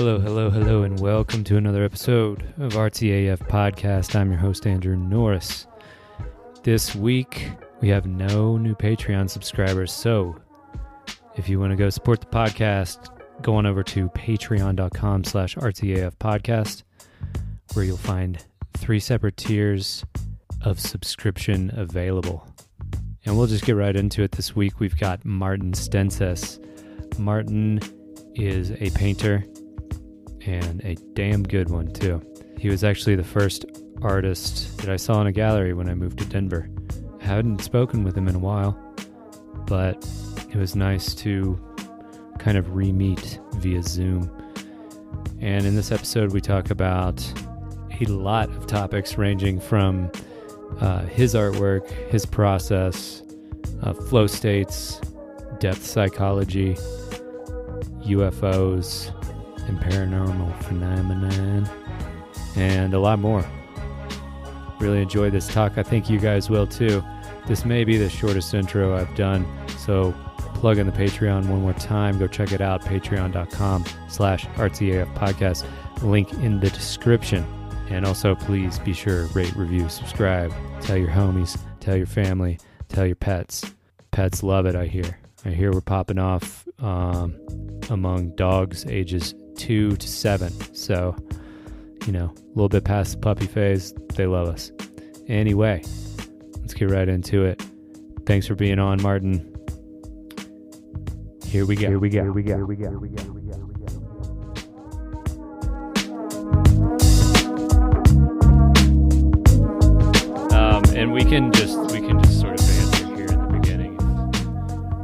Hello, hello, hello, and welcome to another episode of RTAF Podcast. I'm your host, Andrew Norris. This week, we have no new Patreon subscribers, so if you want to go support the podcast, go on over to patreon.com slash RTAF Podcast, where you'll find three separate tiers of subscription available. And we'll just get right into it this week. We've got Martin Stensaas. Martin is a painter and a damn good one, too. He was actually the first artist that I saw in a gallery when I moved to Denver. I hadn't spoken with him in a while, but it was nice to kind of re meet via Zoom. And in this episode, we talk about a lot of topics ranging from uh, his artwork, his process, uh, flow states, depth psychology, UFOs, and paranormal phenomenon, and a lot more. Really enjoyed this talk. I think you guys will too. This may be the shortest intro I've done, so plug in the Patreon one more time. Go check it out, patreon.com slash podcast. Link in the description. And also, please be sure, rate, review, subscribe. Tell your homies, tell your family, tell your pets. Pets love it, I hear. I hear we're popping off um, among dogs ages two to seven. So, you know, a little bit past the puppy phase, they love us. Anyway, let's get right into it. Thanks for being on, Martin. Here we go. Here we go. Here we go. Here we go. Here we go. Here we go. Um, and we can just we can just sort of banter here in the beginning,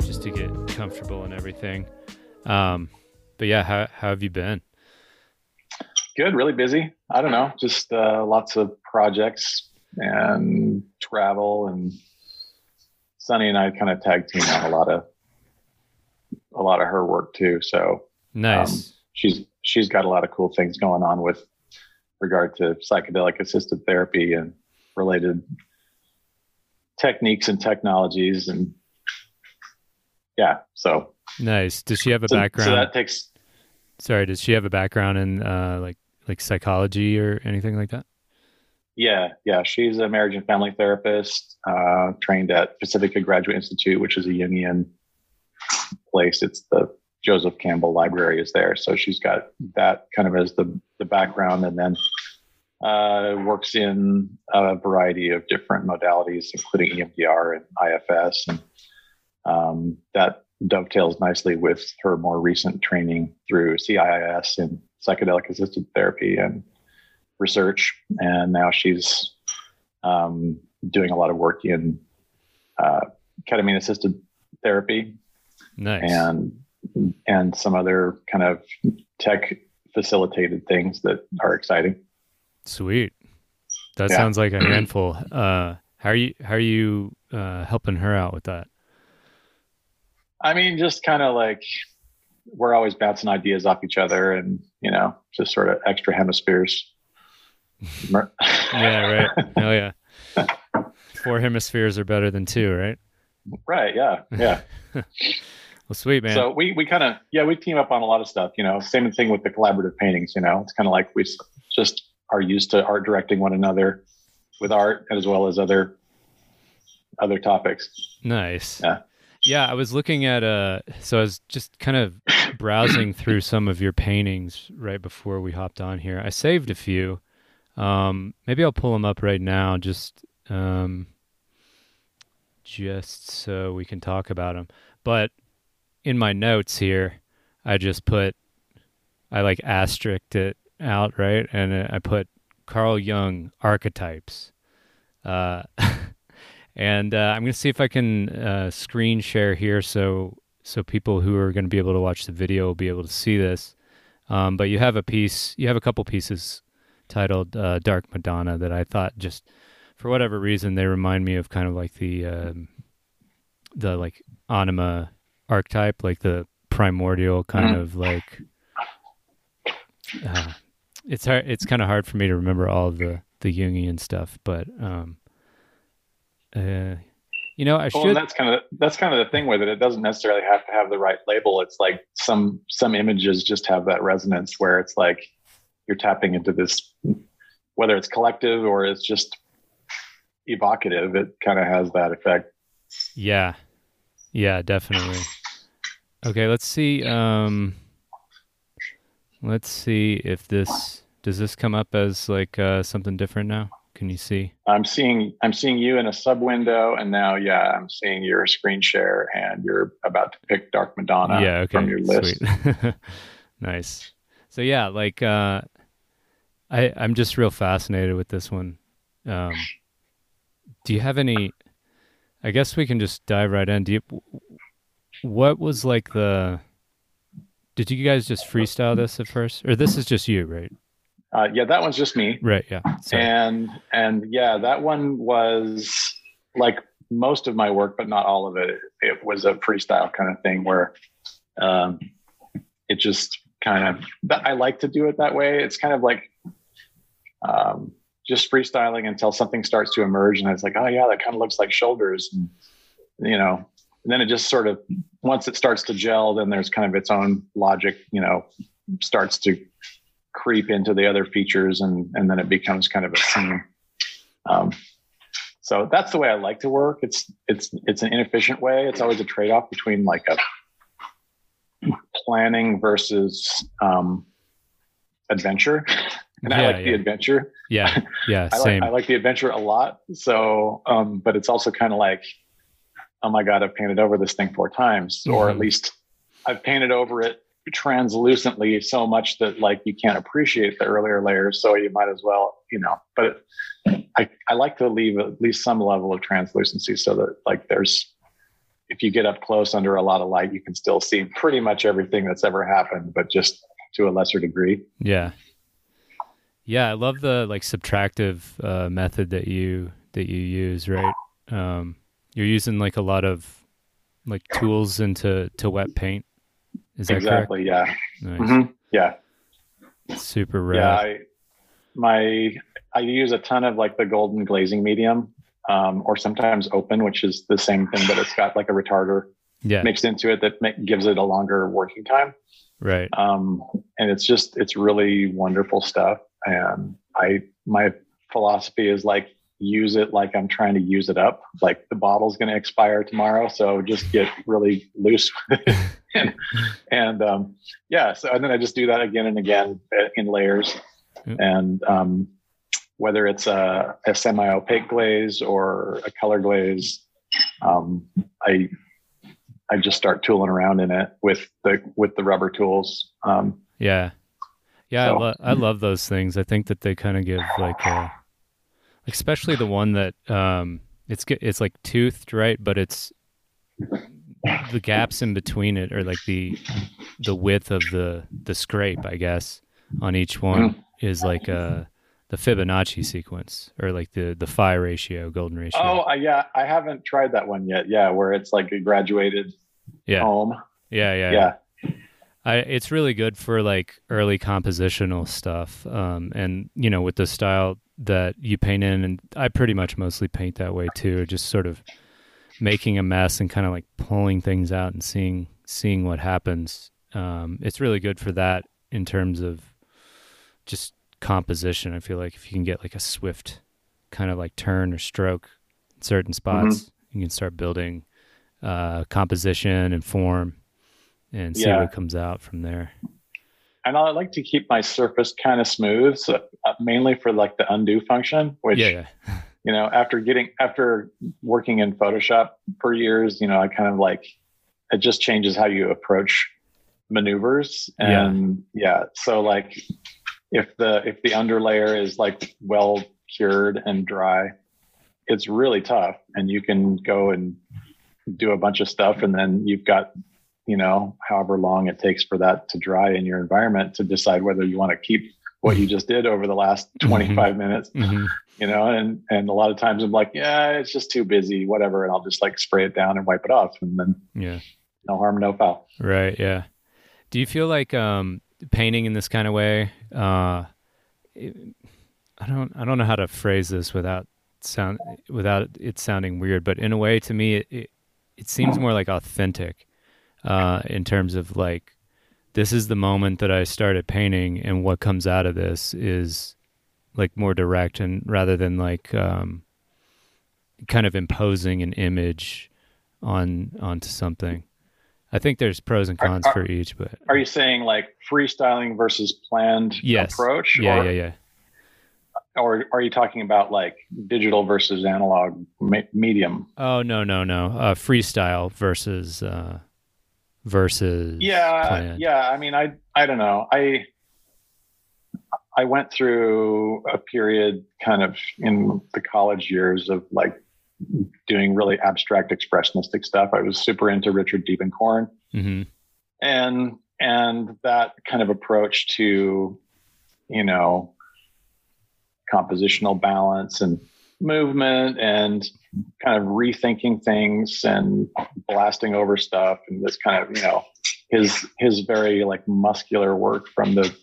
just to get comfortable and everything. Um, but yeah, how how have you been? Good, really busy. I don't know, just uh, lots of projects and travel, and Sunny and I kind of tag team on a lot of a lot of her work too. So nice. Um, she's she's got a lot of cool things going on with regard to psychedelic assisted therapy and related techniques and technologies and yeah so nice does she have a so, background so that takes sorry does she have a background in uh like like psychology or anything like that yeah yeah she's a marriage and family therapist uh trained at pacifica graduate institute which is a jungian place it's the joseph campbell library is there so she's got that kind of as the the background and then uh, works in a variety of different modalities, including EMDR and IFS. And um, that dovetails nicely with her more recent training through CIIS in psychedelic assisted therapy and research. And now she's um, doing a lot of work in uh, ketamine assisted therapy. Nice. And and some other kind of tech facilitated things that are exciting. Sweet. That yeah. sounds like a handful. Uh, how are you? How are you uh, helping her out with that? I mean, just kind of like we're always bouncing ideas off each other, and you know, just sort of extra hemispheres. yeah. Right. Oh yeah. Four hemispheres are better than two, right? Right. Yeah. Yeah. well, sweet man. So we we kind of yeah we team up on a lot of stuff. You know, same thing with the collaborative paintings. You know, it's kind of like we just are used to art directing one another with art as well as other other topics. Nice. Yeah. Yeah, I was looking at uh so I was just kind of browsing through some of your paintings right before we hopped on here. I saved a few. Um maybe I'll pull them up right now just um just so we can talk about them. But in my notes here, I just put I like asterisked it out, right? And uh, I put Carl Jung archetypes. Uh, and uh, I'm going to see if I can uh, screen share here so so people who are going to be able to watch the video will be able to see this. Um, but you have a piece, you have a couple pieces titled uh, Dark Madonna that I thought just for whatever reason they remind me of kind of like the um, the like anima archetype, like the primordial kind mm-hmm. of like uh, it's hard. It's kind of hard for me to remember all of the the Jungian stuff, but um, uh, you know, I well, should. that's kind of that's kind of the thing with it. It doesn't necessarily have to have the right label. It's like some some images just have that resonance where it's like you're tapping into this whether it's collective or it's just evocative it kind of has that effect yeah yeah definitely okay let's see um let's see if this does this come up as like uh something different now can you see? I'm seeing i'm seeing you in a sub window and now yeah i'm seeing your screen share and you're about to pick dark madonna yeah okay from your list. nice. So yeah like uh i i'm just real fascinated with this one. Um do you have any i guess we can just dive right in. Do you what was like the did you guys just freestyle this at first? Or this is just you right uh, yeah that one's just me. Right yeah Sorry. and and yeah that one was like most of my work but not all of it. It was a freestyle kind of thing where um it just kind of i like to do it that way. It's kind of like um just freestyling until something starts to emerge and it's like oh yeah that kind of looks like shoulders and, you know and then it just sort of once it starts to gel then there's kind of its own logic you know starts to creep into the other features and and then it becomes kind of a scene um, so that's the way i like to work it's it's it's an inefficient way it's always a trade-off between like a planning versus um, adventure and Yeah, i like yeah. the adventure yeah yeah I same like, I like the adventure a lot. So, um, but it's also kind of like, oh my God, I've painted over this thing four times, or at Mhm. least I've painted over it translucently so much that like you can't appreciate the earlier layers. So you might as well, you know, but I, I like to leave at least some level of translucency so that like there's, if you get up close under a lot of light, you can still see pretty much everything that's ever happened, but just to a lesser degree. Yeah. Yeah, I love the like subtractive uh, method that you that you use, right? Um, you're using like a lot of like tools into to wet paint. Is that exactly. Yeah. correct? Nice. Mhm. Yeah. Super rare. Yeah. I, my I use a ton of like the golden glazing medium, um, or sometimes open, which is the same thing, but it's got like a retarder Yeah. mixed into it that ma- gives it a longer working time. right. Um, and it's just it's really wonderful stuff. And I my philosophy is like use it like I'm trying to use it up. Like the bottle's going to expire tomorrow, so just get really loose with it. and, and um, yeah, so and then I just do that again and again uh, in layers. Yep. And um, whether it's a, a semi-opaque glaze or a color glaze, um, I I just start tooling around in it with the with the rubber tools. Um, Yeah. Yeah, So- I, lo- I love those things. I think that they kind of give like a, especially the one that um it's it's like toothed, right? But it's the gaps in between it or like the the width of the the scrape, I guess, on each one is like uh the Fibonacci sequence or like the the phi ratio, golden ratio. oh, I, yeah, I haven't tried that one yet. Yeah, where it's like a graduated yeah. home. yeah, yeah, Yeah, I, it's really good for like early compositional stuff. Um, and you know, with the style that you paint in, and I pretty much mostly paint that way too, just sort of making a mess and kind of like pulling things out and seeing seeing what happens. Um, it's really good for that in terms of just composition. I feel like if you can get like a swift kind of like turn or stroke in certain spots, you can start building uh, composition and form and see Yeah. what comes out from there. And I like to keep my surface kind of smooth, so, uh, mainly for like the undo function, which yeah, yeah, you know after getting after working in photoshop for years you know i kind of like it just changes how you approach maneuvers. Yeah. and yeah, so like if the if the underlayer is like well cured and dry it's really tough. And you can go and do a bunch of stuff and then you've got you know however long it takes for that to dry in your environment to decide whether you want to keep what you just did over the last 25 minutes hmm you know and and a lot of times i'm like yeah it's just too busy whatever and i'll just like spray it down and wipe it off and then Yeah. no harm no foul Right. Yeah. Do you feel like um, painting in this kind of way? Uh, it, I don't. I don't know how to phrase this without sound without it sounding weird, but in a way, to me, it it, it seems more like authentic uh, in terms of like this is the moment that I started painting, and what comes out of this is like more direct and rather than like um, kind of imposing an image on onto something. I think there's pros and cons Are- for each, but Are you saying like freestyling versus planned yes, approach? yeah, or, yeah, yeah. Or are you talking about like digital versus analog me- medium? Oh no, no, no. Uh, freestyle versus uh, versus Yeah, yeah. I mean, I I don't know. I I went through a period kind of in the college years of like doing really abstract expressionistic stuff. I was super into Richard Diebenkorn hmm and and that kind of approach to you know compositional balance and movement and kind of rethinking things and blasting over stuff and this kind of you know his his very like muscular work from the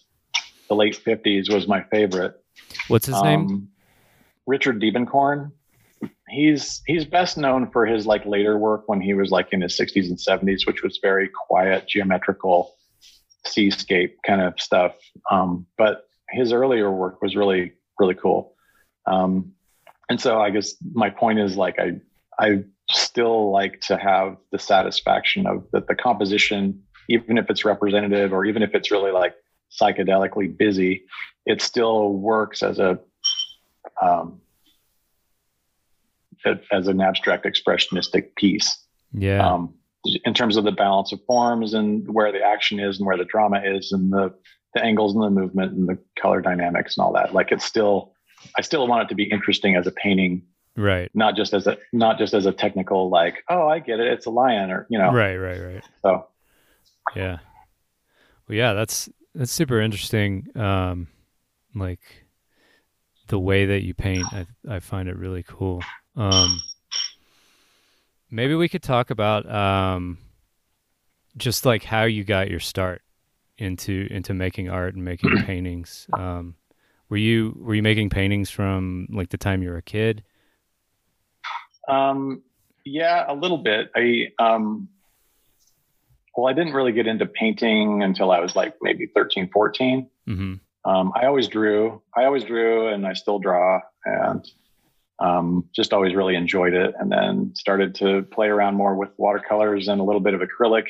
the late 50s was my favorite What's his name? um, Richard Diebenkorn. He's he's best known for his like later work when he was like in his 60s and 70s, which was very quiet, geometrical, seascape kind of stuff. Um, but his earlier work was really really cool. Um, and so I guess my point is like I I still like to have the satisfaction of that the composition, even if it's representative or even if it's really like psychedelically busy, it still works as a um, as an abstract expressionistic piece Yeah. um, in terms of the balance of forms and where the action is and where the drama is and the the angles and the movement and the color dynamics and all that like it's still i still want it to be interesting as a painting right. not just as a not just as a technical like oh i get it it's a lion or you know Right. Right. Right. so Yeah. Well, yeah, that's that's super interesting. Um, like the way that you paint, I I find it really cool. Um, maybe we could talk about um, just like how you got your start into into making art and making paintings. Um, were you were you making paintings from like the time you were a kid? Um, yeah, a little bit. I um, well, I didn't really get into painting until I was like maybe 13, 14. Mm-hmm. Um, I always drew. I always drew, and I still draw, and um, just always really enjoyed it. And then started to play around more with watercolors and a little bit of acrylic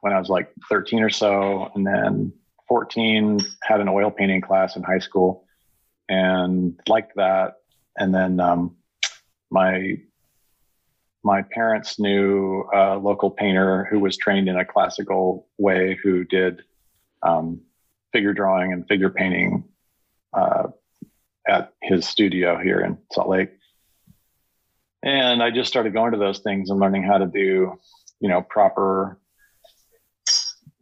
when I was like 13 or so, and then 14 had an oil painting class in high school, and liked that. And then um, my my parents knew a local painter who was trained in a classical way who did um, figure drawing and figure painting uh, at his studio here in Salt Lake. And I just started going to those things and learning how to do, you know, proper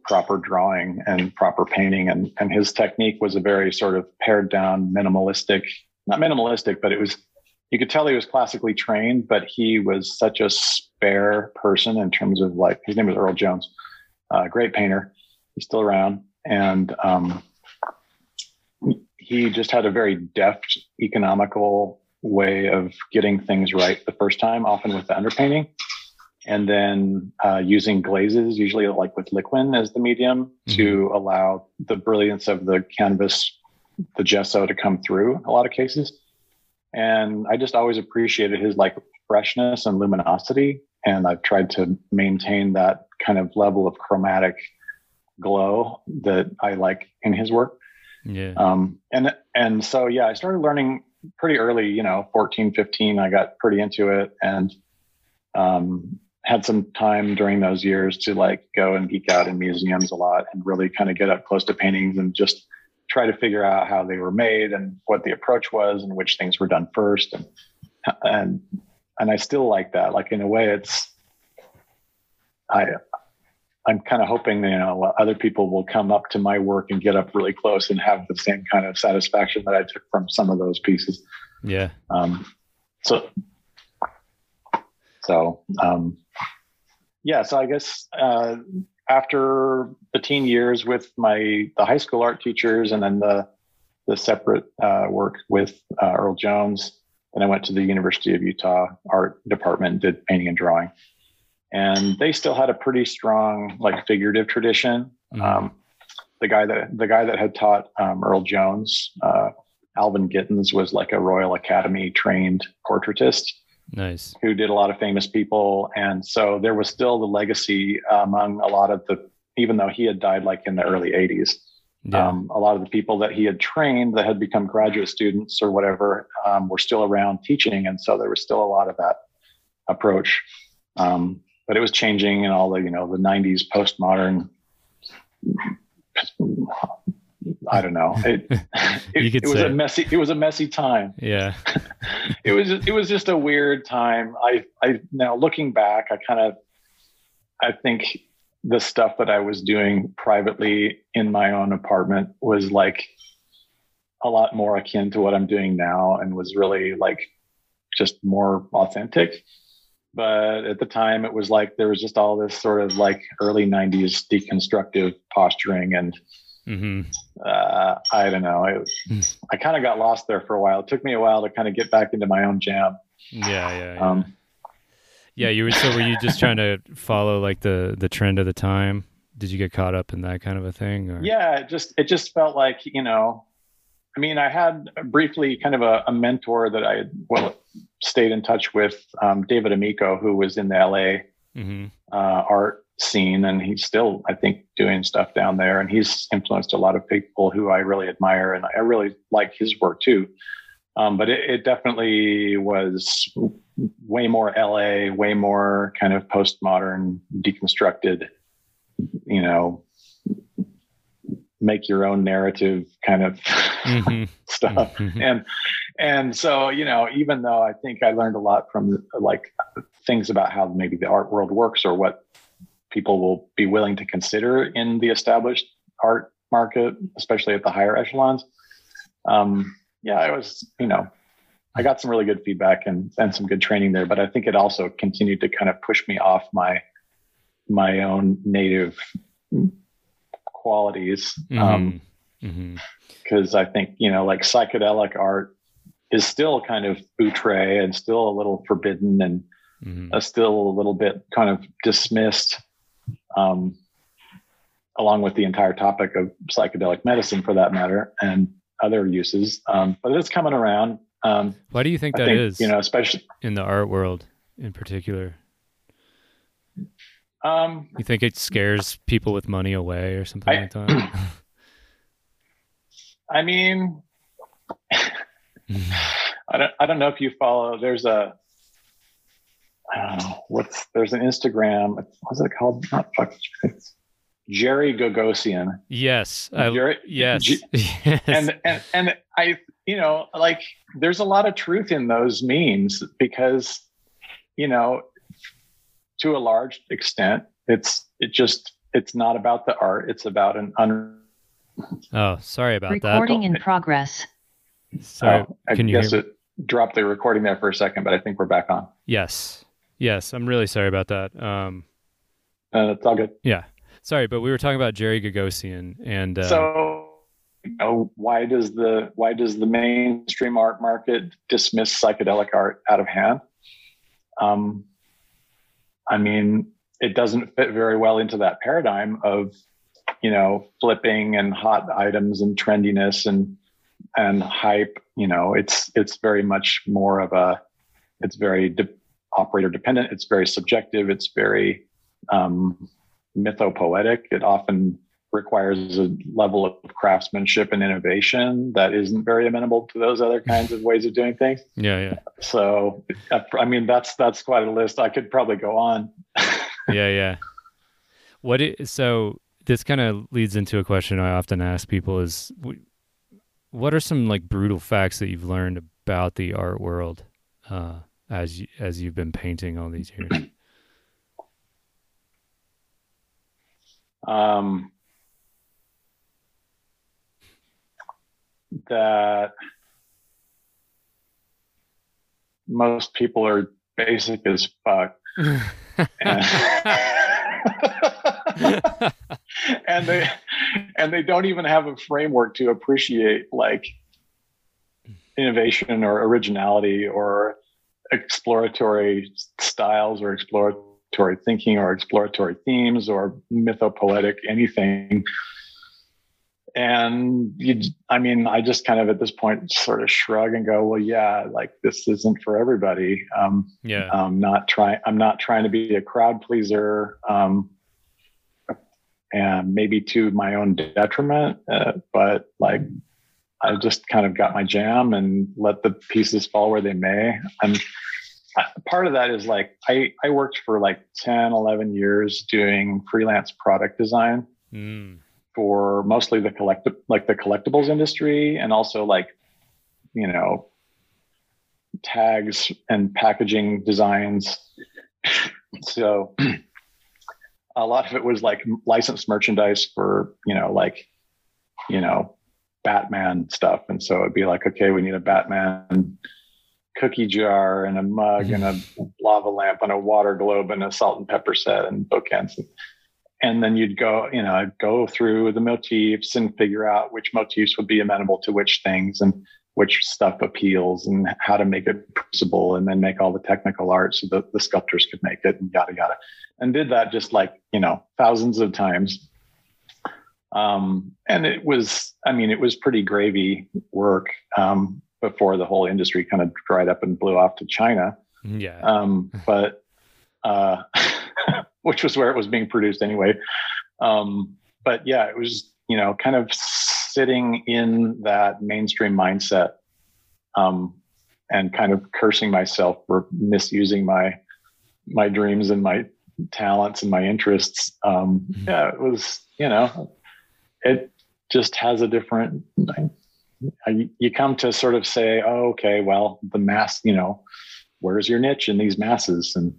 proper drawing and proper painting. And and his technique was a very sort of pared down minimalistic not minimalistic but it was you could tell he was classically trained, but he was such a spare person in terms of like his name was Earl Jones, uh, great painter. He's still around, and um, he just had a very deft, economical way of getting things right the first time, often with the underpainting, and then uh, using glazes, usually like with liquin as the medium, to allow the brilliance of the canvas, the gesso, to come through. In a lot of cases and I just always appreciated his like freshness and luminosity, and I've tried to maintain that kind of level of chromatic glow that I like in his work. Yeah. Um, and and so yeah, I started learning pretty early. You know, 14, 15, I got pretty into it, and um, had some time during those years to like go and geek out in museums a lot and really kind of get up close to paintings and just try to figure out how they were made and what the approach was and which things were done first. And and and I still like that. Like in a way it's I I'm kind of hoping you know other people will come up to my work and get up really close and have the same kind of satisfaction that I took from some of those pieces. Yeah. um so so um yeah so I guess uh after the teen years with my the high school art teachers and then the the separate uh, work with uh, Earl Jones. Then I went to the University of Utah art department, and did painting and drawing, and they still had a pretty strong like figurative tradition. Mhm. Um, the guy that the guy that had taught um, Earl Jones, uh, Alvin Gittins, was like a Royal Academy trained portraitist. Nice. Who did a lot of famous people, and so there was still the legacy among a lot of the, even though he had died like in the early '80s. Yeah. Um, a lot of the people that he had trained that had become graduate students or whatever um, were still around teaching, and so there was still a lot of that approach. Um, but it was changing in all the you know the '90s postmodern I don't know. It, it, it was say. a messy. It was a messy time. Yeah. it was. It was just a weird time. I. I now looking back, I kind of. I think the stuff that I was doing privately in my own apartment was like a lot more akin to what I'm doing now, and was really like just more authentic. But at the time, it was like there was just all this sort of like early '90s deconstructive posturing and Mm-hmm. Uh, I don't know. I. I kind of got lost there for a while. It took me a while to kind of get back into my own jam. Yeah, yeah, yeah. Um, yeah, you were so were you just trying to follow like the the trend of the time? Did you get caught up in that kind of a thing? Or? Yeah, it just it just felt like you know, I mean, I had briefly kind of a, a mentor that I well stayed in touch with, um, David Amico, who was in the LA mm-hmm. uh, art scene and he's still i think doing stuff down there and he's influenced a lot of people who i really admire and i really like his work too um, but it, it, definitely was way more la way more kind of postmodern deconstructed you know make your own narrative kind of mm-hmm. stuff mm-hmm. and and so you know even though i think i learned a lot from like things about how maybe the art world works or what people will be willing to consider in the established art market, especially at the higher echelons. Um, yeah, I was, you know, I got some really good feedback and, and some good training there, but I think it also continued to kind of push me off my my own native qualities. Mm-hmm. Um, because mm-hmm. I think you know, like psychedelic art is still kind of outre and still a little forbidden and mm-hmm. still a little bit kind of dismissed um, along with the entire topic of psychedelic medicine for that matter and other uses. Um, but it's coming around. Um, Why do you think I that think, is? You know, especially in the art world in particular. Um, you think it scares people with money away or something I, like that? I mean, I don't. I don't know if you follow. There's a uh, what's there's an Instagram. What's it called? Not fuck. It's Jerry Gagosian. Yes. Jerry, yes. G- yes. And and and I you know like there's a lot of truth in those memes because you know to a large extent it's it just it's not about the art it's about an un oh sorry about recording that recording in progress sorry oh, i guess it dropped the recording there for a second but i think we're back on yes Yes, I'm really sorry about that. Um, uh, it's all good. Yeah, sorry, but we were talking about Jerry Gagosian, and uh, so you know, why does the why does the mainstream art market dismiss psychedelic art out of hand? Um, I mean, it doesn't fit very well into that paradigm of you know flipping and hot items and trendiness and and hype. You know, it's it's very much more of a it's very de- operator dependent. It's very subjective. It's very um, mythopoetic. It often requires a level of craftsmanship and innovation that isn't very amenable to those other kinds of ways of doing things. Yeah, yeah. So, I mean, that's that's quite a list. I could probably go on. yeah, yeah. What is, so this kind of leads into a question I often ask people is what are some like brutal facts that you've learned about the art world? Uh, as you, as you've been painting all these years? Um, that most people are basic as fuck. and, and they and they don't even have a framework to appreciate like innovation or originality or exploratory styles or exploratory thinking or exploratory themes or mythopoetic anything and you, I mean, I just kind of at this point sort of shrug and go, well, yeah, like this isn't for everybody. Um, yeah. I'm not trying, I'm not trying to be a crowd pleaser. Um, and maybe to my own detriment, uh, but like, I just kind of got my jam and let the pieces fall where they may. And part of that is like, I, I worked for like 10, 11 years doing freelance product design. Mm for mostly the collect like the collectibles industry and also like you know tags and packaging designs so a lot of it was like licensed merchandise for you know like you know batman stuff and so it'd be like okay we need a batman cookie jar and a mug and a lava lamp and a water globe and a salt and pepper set and bookends and and then you'd go, you know, I'd go through the motifs and figure out which motifs would be amenable to which things and which stuff appeals and how to make it possible and then make all the technical art so that the sculptors could make it and yada yada. And did that just like, you know, thousands of times. Um, and it was, I mean, it was pretty gravy work um, before the whole industry kind of dried up and blew off to China. Yeah. Um, but uh, which was where it was being produced anyway. Um, but yeah, it was, you know, kind of sitting in that mainstream mindset um, and kind of cursing myself for misusing my my dreams and my talents and my interests. Um, mm-hmm. yeah, it was, you know, it just has a different. You come to sort of say, oh, okay, well, the mass, you know, where's your niche in these masses? And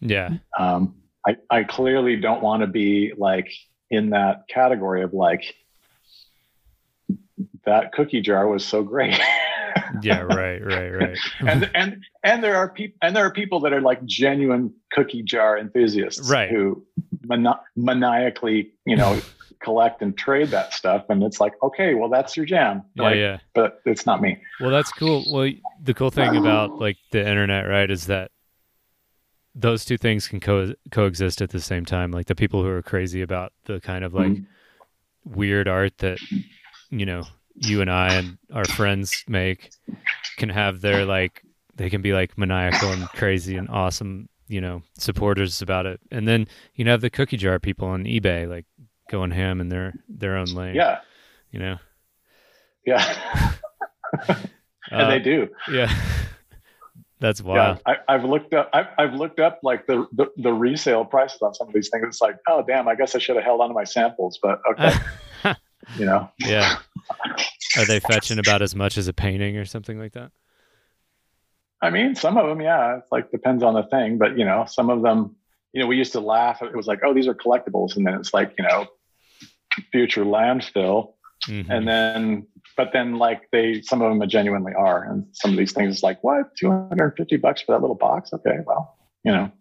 yeah. Um, I, I clearly don't want to be like in that category of like that cookie jar was so great. yeah, right, right, right. and and and there are people and there are people that are like genuine cookie jar enthusiasts, right? Who mani- maniacally, you know, collect and trade that stuff, and it's like, okay, well, that's your jam. Yeah, like, yeah. But it's not me. Well, that's cool. Well, the cool thing about like the internet, right, is that those two things can co- coexist at the same time. Like the people who are crazy about the kind of like mm-hmm. weird art that you know you and I and our friends make can have their like they can be like maniacal and crazy and awesome, you know, supporters about it. And then you know have the cookie jar people on eBay like going ham in their their own lane. Yeah. You know. Yeah. and uh, they do. Yeah. That's wild. Yeah, I, have looked up. I've, I've, looked up like the, the, the resale prices on some of these things. It's like, oh damn! I guess I should have held on to my samples, but okay. you know. Yeah. Are they fetching about as much as a painting or something like that? I mean, some of them, yeah. It's like depends on the thing, but you know, some of them, you know, we used to laugh. It was like, oh, these are collectibles, and then it's like, you know, future landfill, mm-hmm. and then but then like they some of them genuinely are. And some of these things is like what? 250 bucks for that little box? Okay well you know.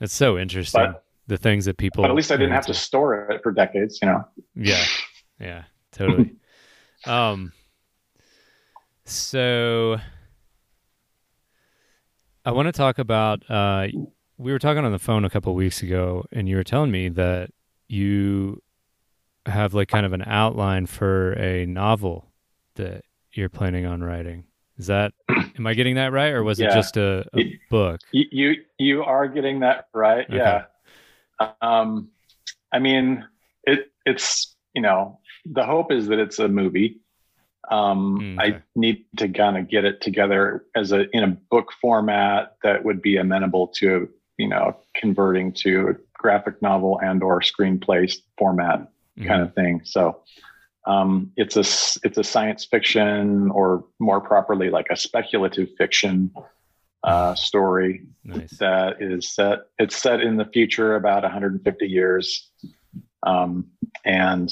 It's so interesting but, the things that people but at least i didn't have to store it for decades you know. Yeah yeah totally. Um so i want to talk about uh we were talking on the phone a couple weeks ago and you were telling me that you have like kind of an outline for a novel that you're planning on writing. Is that am I getting that right, or was yeah. it just a, a book? You you are getting that right. Okay. Yeah. Um, I mean, it it's you know the hope is that it's a movie. Um, mm, okay. I need to kind of get it together as a in a book format that would be amenable to you know converting to a graphic novel and or screenplay format mm-hmm. kind of thing. So um, it's a it's a science fiction, or more properly, like a speculative fiction uh, story nice. that is set. It's set in the future, about 150 years, um, and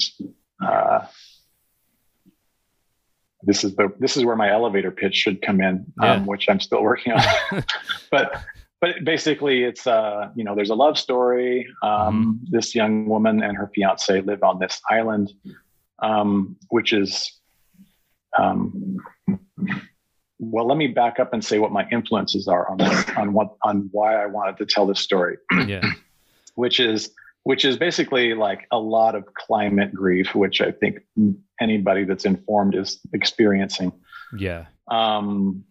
uh, this is the this is where my elevator pitch should come in, yeah. um, which I'm still working on. but but basically it's uh you know there's a love story um, mm-hmm. this young woman and her fiance live on this island um, which is um, well let me back up and say what my influences are on on what on why i wanted to tell this story yeah which is which is basically like a lot of climate grief, which I think anybody that's informed is experiencing. Yeah. Um,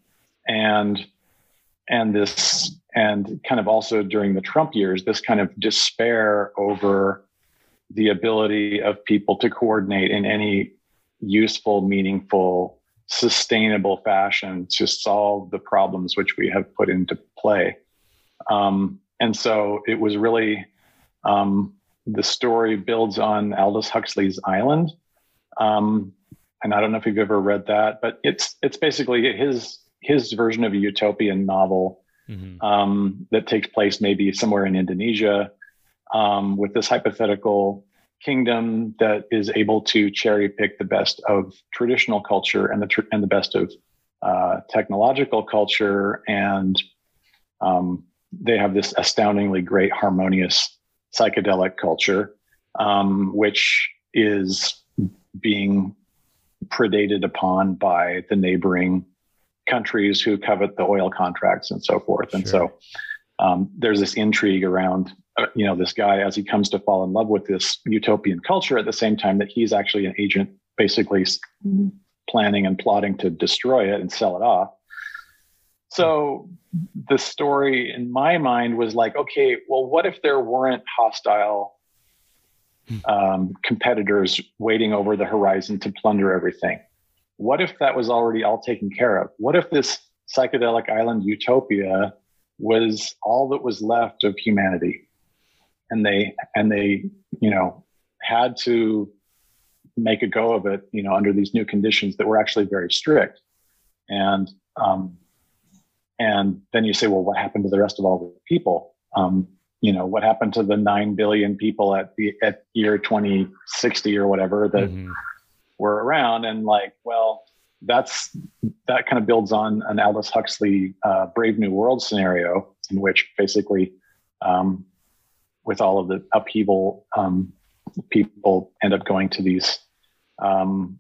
and and this and kind of also during the Trump years, this kind of despair over the ability of people to coordinate in any useful, meaningful, sustainable fashion to solve the problems which we have put into play. Um, and so it was really um, the story builds on Aldous Huxley's Island. Um, and I don't know if you've ever read that, but it's it's basically his his version of a utopian novel mm-hmm. um, that takes place maybe somewhere in Indonesia um, with this hypothetical kingdom that is able to cherry pick the best of traditional culture and the tr- and the best of uh, technological culture, and um, they have this astoundingly great harmonious psychedelic culture, um, which is being predated upon by the neighboring countries who covet the oil contracts and so forth. And so um, there's this intrigue around, uh, you know, this guy as he comes to fall in love with this utopian culture at the same time that he's actually an agent, basically mm-hmm. planning and plotting to destroy it and sell it off. So the story in my mind was like, okay, well, what if there weren't hostile hmm. um, competitors waiting over the horizon to plunder everything? What if that was already all taken care of? What if this psychedelic island utopia was all that was left of humanity? And they and they, you know, had to make a go of it, you know, under these new conditions that were actually very strict. And um, and then you say, well, what happened to the rest of all the people? Um, you know, what happened to the nine billion people at the at year 2060 or whatever that mm-hmm. Were around? And like, well, that's that kind of builds on an Aldous Huxley uh, Brave New World scenario in which basically, um, with all of the upheaval, um, people end up going to these um,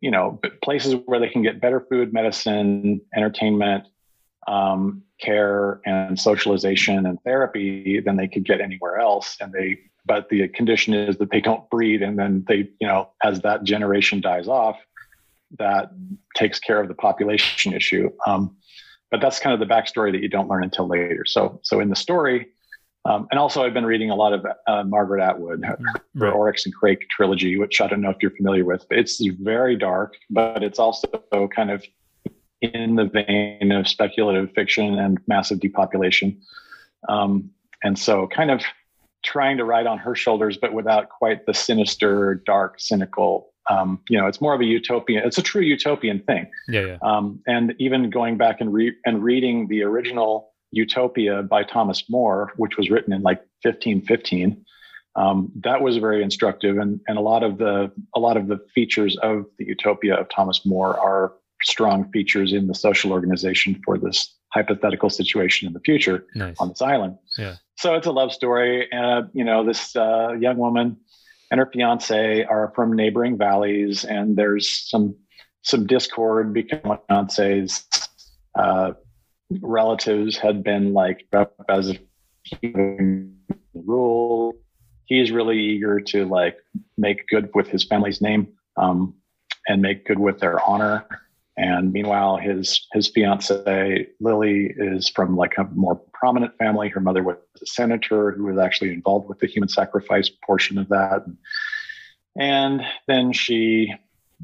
you know places where they can get better food medicine entertainment um, care and socialization and therapy than they could get anywhere else and they but the condition is that they don't breed and then they you know as that generation dies off that takes care of the population issue um, but that's kind of the backstory that you don't learn until later so so in the story um, and also, I've been reading a lot of uh, Margaret Atwood, her, right. Oryx and Crake trilogy, which I don't know if you're familiar with. But it's very dark, but it's also kind of in the vein of speculative fiction and massive depopulation. Um, and so, kind of trying to ride on her shoulders, but without quite the sinister, dark, cynical. Um, you know, it's more of a utopian. It's a true utopian thing. Yeah, yeah. Um, and even going back and re- and reading the original Utopia by Thomas More, which was written in like 1515. Um, that was very instructive, and and a lot of the a lot of the features of the Utopia of Thomas More are strong features in the social organization for this hypothetical situation in the future nice. on this island. Yeah. So it's a love story, and uh, you know this uh, young woman and her fiance are from neighboring valleys, and there's some some discord because fiance's uh, relatives had been like as a rule. He's really eager to like make good with his family's name um, and make good with their honor. And meanwhile, his his fiance Lily is from like a more prominent family. Her mother was a senator who was actually involved with the human sacrifice portion of that. And then she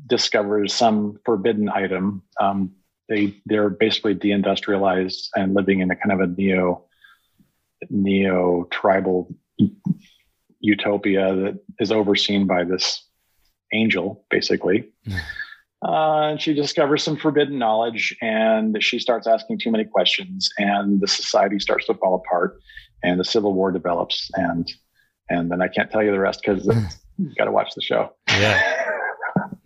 discovers some forbidden item um, they they're basically deindustrialized and living in a kind of a neo neo tribal utopia that is overseen by this angel, basically. Uh, and she discovers some forbidden knowledge and she starts asking too many questions and the society starts to fall apart and the civil war develops and and then i can't tell you the rest because you got to watch the show yeah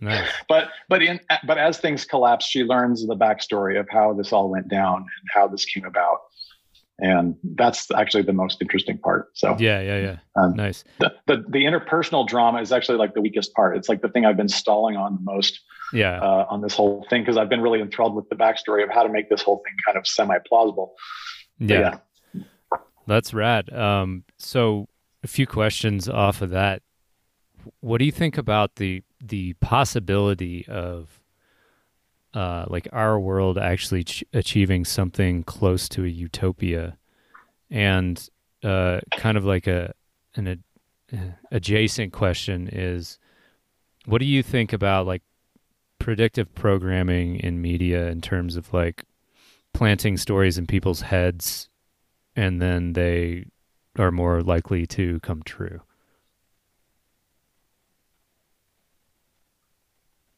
Nice. But but in but as things collapse, she learns the backstory of how this all went down and how this came about, and that's actually the most interesting part. So yeah, yeah, yeah. Um, nice. The, the, the interpersonal drama is actually like the weakest part. It's like the thing I've been stalling on the most. Yeah. Uh, on this whole thing because I've been really enthralled with the backstory of how to make this whole thing kind of semi plausible. Yeah. yeah. That's rad. Um, so a few questions off of that. What do you think about the the possibility of uh, like our world actually ch- achieving something close to a utopia, and uh, kind of like a an ad- adjacent question is, what do you think about like predictive programming in media in terms of like planting stories in people's heads, and then they are more likely to come true?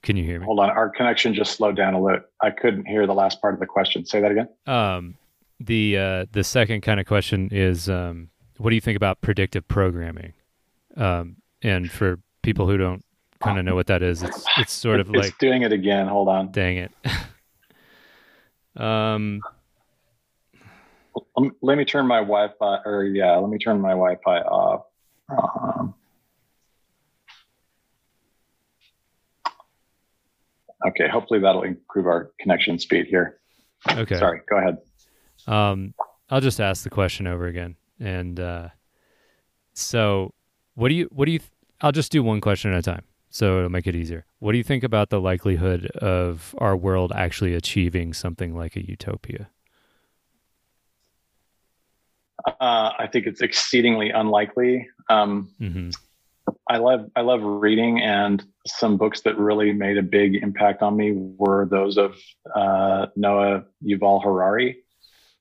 Can you hear me? Hold on, our connection just slowed down a little. I couldn't hear the last part of the question. Say that again. Um, the uh, the second kind of question is, um, what do you think about predictive programming? Um, and for people who don't kind of know what that is, it's it's sort of it's like doing it again. Hold on. dang it. um, Um, Let me turn my Wi-Fi, or yeah, let me turn my Wi-Fi off. Um, okay, hopefully that'll improve our connection speed here. okay. Sorry, go ahead. Um, I'll just ask the question over again. And uh, so, what do you what do you? I'll just do one question at a time, so it'll make it easier. What do you think about the likelihood of our world actually achieving something like a utopia? Uh, I think it's exceedingly unlikely. Um, hmm I love I love reading, and some books that really made a big impact on me were those of uh, Noah Yuval Harari.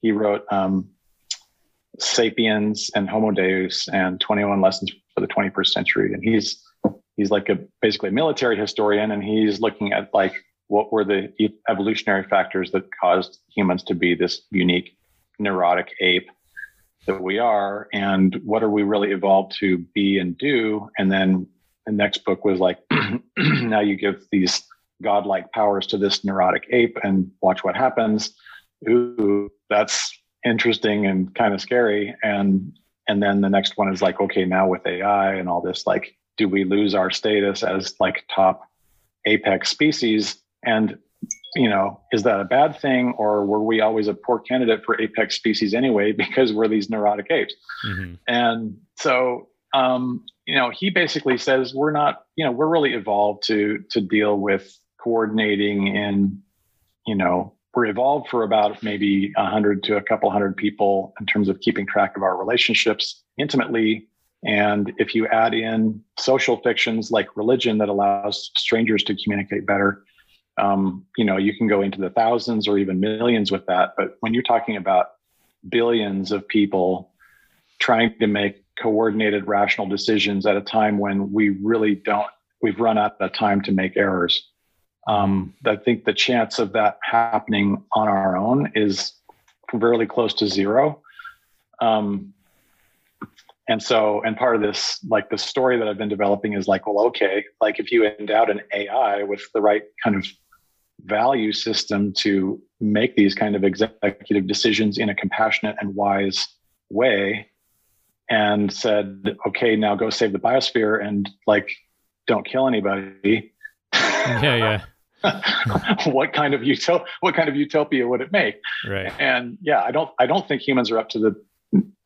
He wrote um, *Sapiens* and *Homo Deus* and *21 Lessons for the 21st Century*, and he's he's like a basically a military historian, and he's looking at like what were the evolutionary factors that caused humans to be this unique neurotic ape that we are and what are we really evolved to be and do? And then the next book was like now you give these godlike powers to this neurotic ape and watch what happens. Ooh that's interesting and kind of scary. And and then the next one is like okay now with ai and all this like do we lose our status as like top apex species and you know, is that a bad thing, or were we always a poor candidate for apex species anyway because we're these neurotic apes? hmm And so, um, you know, he basically says we're not, you know, we're really evolved to to deal with coordinating and, you know, we're evolved for about maybe a hundred to a couple hundred people in terms of keeping track of our relationships intimately. And if you add in social fictions like religion that allows strangers to communicate better, um, you know, you can go into the thousands or even millions with that. But when you're talking about billions of people trying to make coordinated, rational decisions at a time when we really don't, we've run out of time to make errors. Um, I think the chance of that happening on our own is fairly close to zero. Um, and so, and part of this, like the story that I've been developing is like, well, okay, like if you endowed an AI with the right kind of value system to make these kind of executive decisions in a compassionate and wise way, and said, okay, now go save the biosphere and like don't kill anybody. Yeah, yeah, what kind of utopia? What kind of utopia would it make? right. and yeah i don't i don't think humans are up to the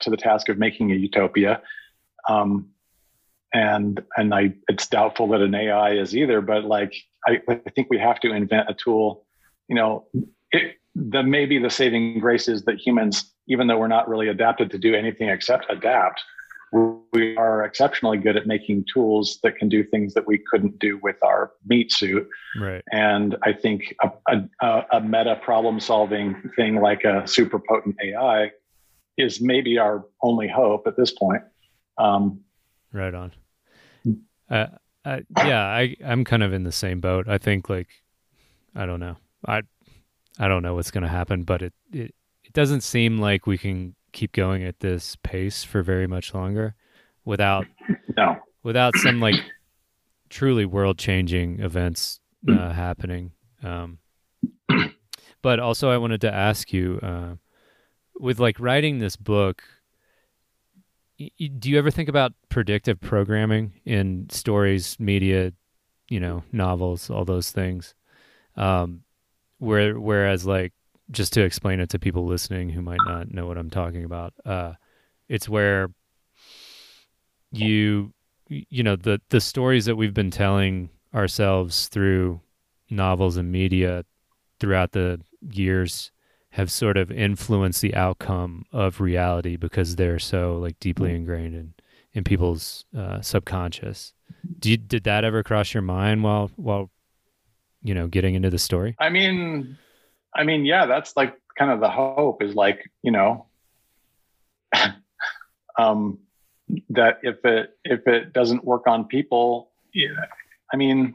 to the task of making a utopia um and and i it's doubtful that an ai is either but like i, I think we have to invent a tool you know it the maybe the saving grace is that humans even though we're not really adapted to do anything except adapt we are exceptionally good at making tools that can do things that we couldn't do with our meat suit Right. and I think a, a, a meta problem solving thing like a super potent AI is maybe our only hope at this point. Um, Right on. Uh, I, yeah, I I'm kind of in the same boat. I think like I don't know. I I don't know what's going to happen, but it, it it doesn't seem like we can keep going at this pace for very much longer without no, without some like truly world changing events uh, happening. Um, but also, I wanted to ask you, uh, with like writing this book, y- do you ever think about predictive programming in stories, media, you know, novels, all those things? Um, where whereas like just to explain it to people listening who might not know what I'm talking about, uh, it's where you you know the the stories that we've been telling ourselves through novels and media throughout the years have sort of influenced the outcome of reality because they're so like deeply Mm. ingrained in in people's uh, subconscious. You, did that ever cross your mind while while you know getting into the story? I mean, I mean, yeah, that's like kind of the hope is like, you know, um, that if it if it doesn't work on people, yeah, I mean,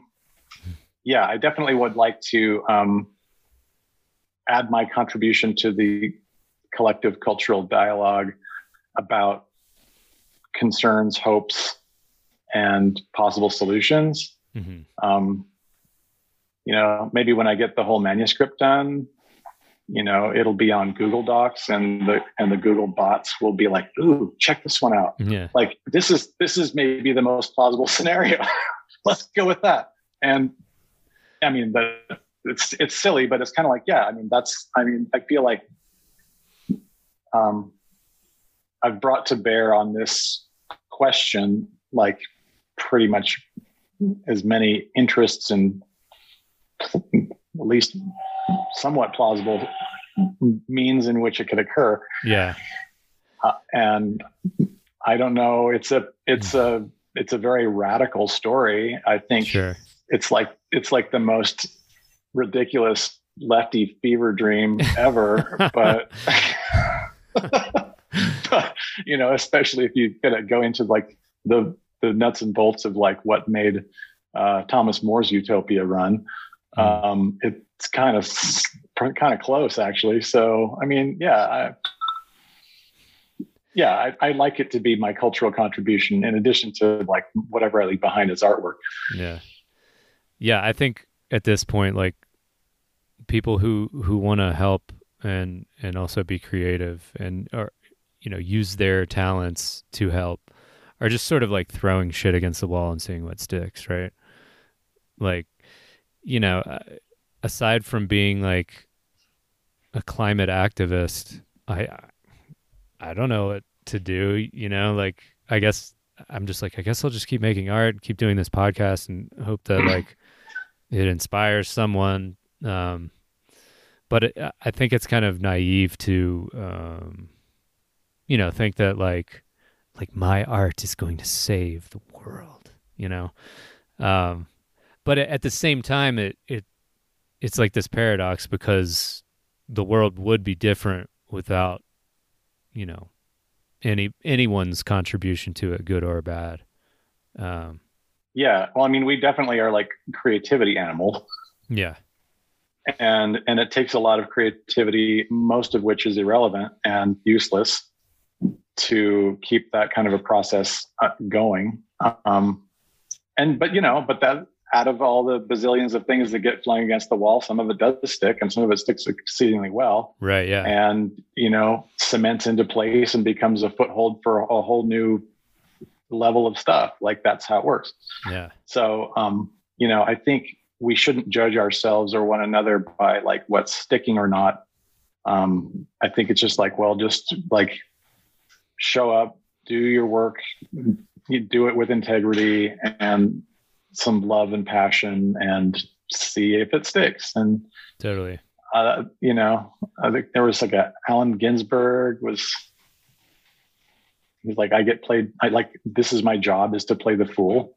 yeah, I definitely would like to um, add my contribution to the collective cultural dialogue about concerns, hopes, and possible solutions Mm-hmm. um, you know maybe when i get the whole manuscript done you know it'll be on google docs and the and the google bots will be like ooh check this one out Yeah. like this is this is maybe the most plausible scenario let's go with that and i mean but it's it's silly but it's kind of like yeah i mean that's i mean i feel like um i've brought to bear on this question like pretty much as many interests and at least somewhat plausible means in which it could occur Yeah. uh, and i don't know it's a it's a it's a very radical story i think Sure. it's like it's like the most ridiculous lefty fever dream ever but but, you know especially if you gotta go into like the the nuts and bolts of like what made uh, thomas more's utopia run Mm. um, it's kind of kind of close actually so i mean yeah I, yeah I, I like it to be my cultural contribution in addition to like whatever i leave behind as artwork Yeah. Yeah, I think at this point like people who who want to help and and also be creative and or you know use their talents to help are just sort of like throwing shit against the wall and seeing what sticks, right? Like you know, uh, aside from being like a climate activist, I I don't know what to do, you know, like I guess I'm just like I guess I'll just keep making art, keep doing this podcast and hope that like it inspires someone um but it, I think it's kind of naive to um you know think that like like my art is going to save the world, you know. Um but at the same time it it it's like this paradox because the world would be different without you know any anyone's contribution to it good or bad um yeah. Well i mean we definitely are like creativity animal. yeah. And and it takes a lot of creativity most of which is irrelevant and useless to keep that kind of a process uh, going. Um and but you know but that out of all the bazillions of things that get flung against the wall some of it does stick and some of it sticks exceedingly well. Right yeah. And you know cements into place and becomes a foothold for a whole new level of stuff. Like that's how it works. Yeah. So um you know i think we shouldn't judge ourselves or one another by like what's sticking or not. Um i think it's just like well just like show up do your work you do it with integrity and some love and passion and see if it sticks. And totally. uh, you know, I think there was like a Allen Ginsberg was he was like, I get played. I like this is my job is to play the fool.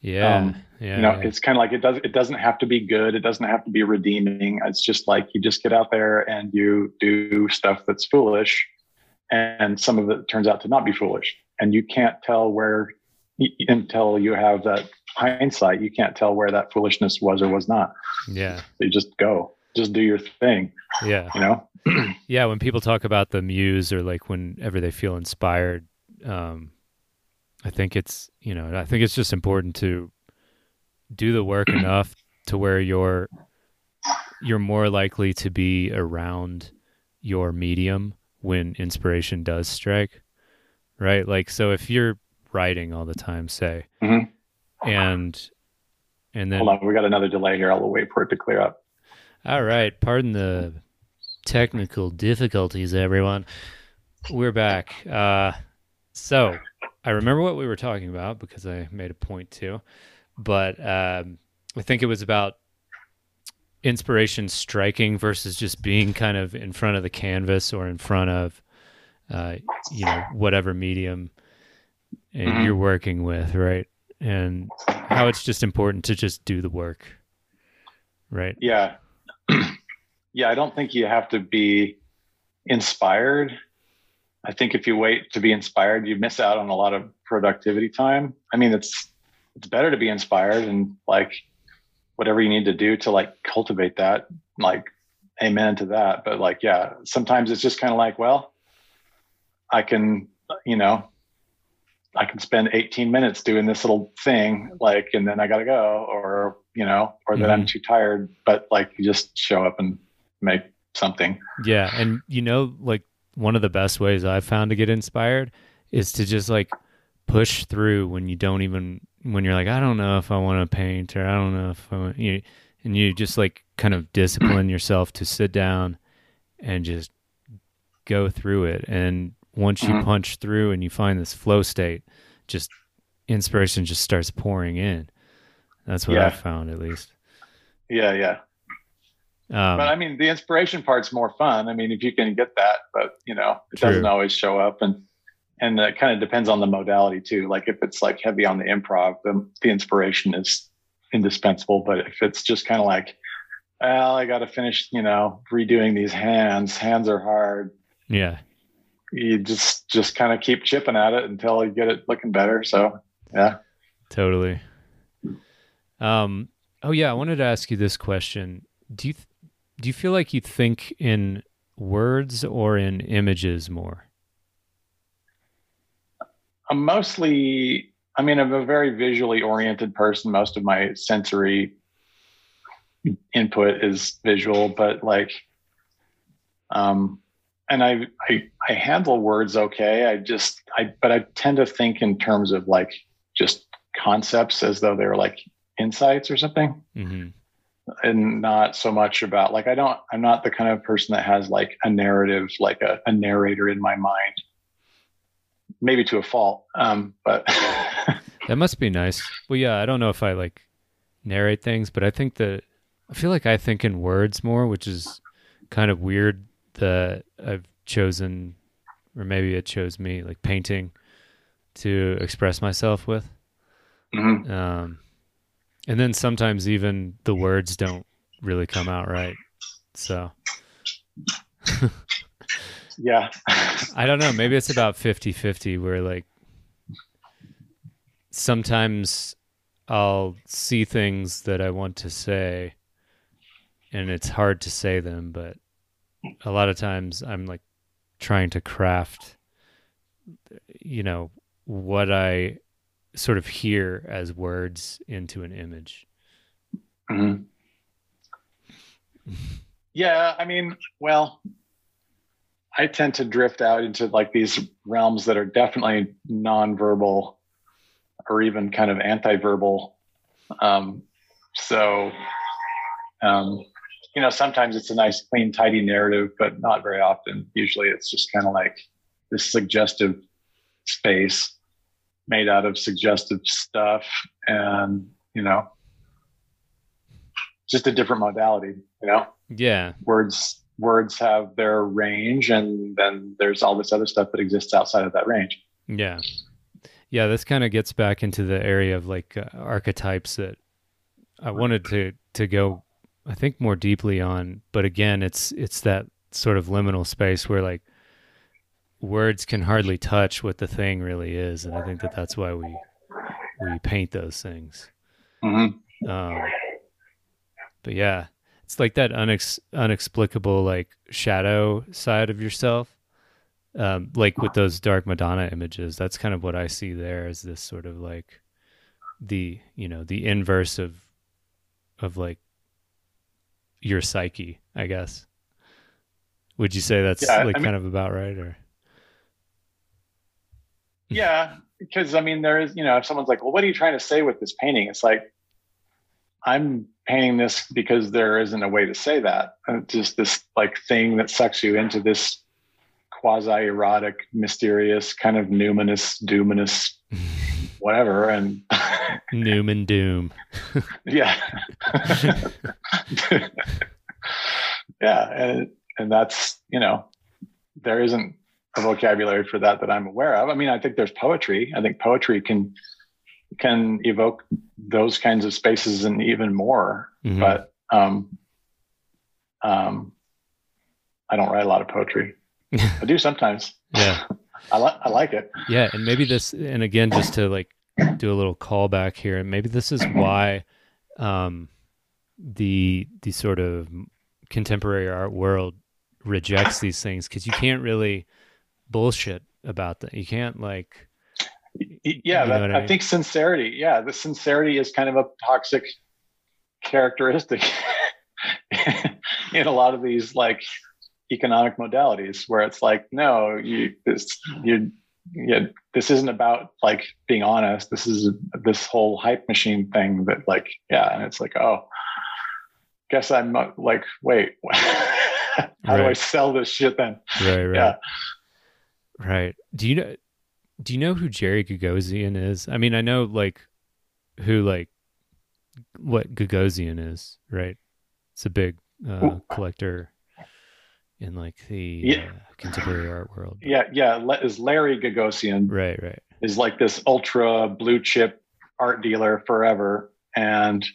yeah Um, yeah you know, yeah. it's kind of like it does. It doesn't have to be good. It doesn't have to be redeeming. It's just like you just get out there and you do stuff that's foolish, and some of it turns out to not be foolish. And you can't tell where until you have that hindsight. You can't tell where that foolishness was or was not. yeah You just go, just do your thing. yeah You know. yeah when people talk about the muse or like whenever they feel inspired um i think it's you know i think it's just important to do the work enough to where you're you're more likely to be around your medium when inspiration does strike right like so if you're writing all the time say Mhm. and and then Hold on, we got another delay here. I'll wait for it to clear up. All right, pardon the technical difficulties, everyone. We're back. Uh, So I remember what we were talking about because I made a point to, but um, I think it was about inspiration striking versus just being kind of in front of the canvas or in front of, uh, you know, whatever medium mm-hmm. you're working with, right? And how it's just important to just do the work, right? Yeah. yeah, I don't think you have to be inspired I think if you wait to be inspired, you miss out on a lot of productivity time. I mean, it's it's better to be inspired and like whatever you need to do to like cultivate that, like amen to that. But like, yeah, sometimes it's just kind of like, well, I can, you know, I can spend 18 minutes doing this little thing, like, and then I got to go, or, you know, or that mm-hmm. I'm too tired, but like you just show up and make something. Yeah. And, you know, like one of the best ways I've found to get inspired is to just like push through when you don't even when you're like I don't know if I want to paint or I don't know if I want you and you just like kind of discipline yourself to sit down and just go through it and once you mm-hmm. punch through and you find this flow state just inspiration just starts pouring in that's what yeah. i found at least yeah yeah um, but I mean, the inspiration part's more fun. I mean, if you can get that, but you know, it true. doesn't always show up, and and that kind of depends on the modality too. Like if it's like heavy on the improv, the the inspiration is indispensable. But if it's just kind of like, well, I got to finish, you know, redoing these hands. Hands are hard. Yeah. You just just kind of keep chipping at it until you get it looking better. So yeah. Totally. Um. Oh yeah, I wanted to ask you this question. Do you th- do you feel like you think in words or in images more? I'm mostly, I mean, I'm a very visually oriented person. Most of my sensory input is visual, but like, um, and I, I, I handle words okay. I just, I, but I tend to think in terms of like just concepts as though they're like insights or something. Mm-hmm and not so much about like I don't I'm not the kind of person that has like a narrative like a, a narrator in my mind. Maybe to a fault. Um, but that must be nice. Well yeah, I don't know if I like narrate things, but I think that I feel like I think in words more, which is kind of weird that I've chosen or maybe it chose me like painting to express myself with. Mm-hmm. Um and then sometimes even the words don't really come out right. So yeah. I don't know, maybe it's about 50-50 where like sometimes I'll see things that I want to say and it's hard to say them, but a lot of times I'm like trying to craft you know what I sort of hear as words into an image. Mm-hmm. Yeah, I mean, well, I tend to drift out into like these realms that are definitely nonverbal or even kind of anti-verbal. Um, so, um, you know, sometimes it's a nice, clean, tidy narrative, but not very often. Usually, it's just kind of like this suggestive space made out of suggestive stuff and you know just a different modality you know? Yeah. Words words have their range and then there's all this other stuff that exists outside of that range. Yeah. Yeah this kind of gets back into the area of like uh, archetypes that i wanted to to go i think more deeply on. But again it's it's that sort of liminal space where like words can hardly touch what the thing really is, and I think that that's why we we paint those things. Mm-hmm. Um, but yeah, it's like that unex- unexplicable like shadow side of yourself. Um, like with those dark Madonna images, that's kind of what I see there as this sort of like the you know the inverse of of like your psyche, I guess. Would you say that's yeah, like I mean, kind of about right or yeah, because I mean, there is, you know, if someone's like, well, what are you trying to say with this painting? It's like, I'm painting this because there isn't a way to say that. It's just this like thing that sucks you into this quasi erotic, mysterious, kind of numinous, doominous, whatever. And Newman Doom. yeah. yeah. And, and that's, you know, there isn't a vocabulary for that that I'm aware of. I mean, I think there's poetry. I think poetry can, can evoke those kinds of spaces and even more. Mhm. But, um, um, I don't write a lot of poetry. I do sometimes. yeah. I like I like it. Yeah, and maybe this, and again, just to like do a little callback here, and maybe this is why um, the the sort of contemporary art world rejects these things because you can't really bullshit about that. You can't like, Yeah, You know that, I I, think sincerity. Yeah, the sincerity is kind of a toxic characteristic in a lot of these like economic modalities, where it's like, no, you this you yeah, this isn't about like being honest. This is this whole hype machine thing that like yeah, and it's like oh, guess I'm not like wait, how do I sell this shit then? right, right, Yeah. Right. Do you know? Do you know who Jerry Gagosian is? I mean, I know like who like what Gagosian is, right? It's a big uh, collector in like the Yeah. uh, contemporary art world. Yeah, yeah. Is Larry Gagosian Right, right. is like this ultra blue chip art dealer forever and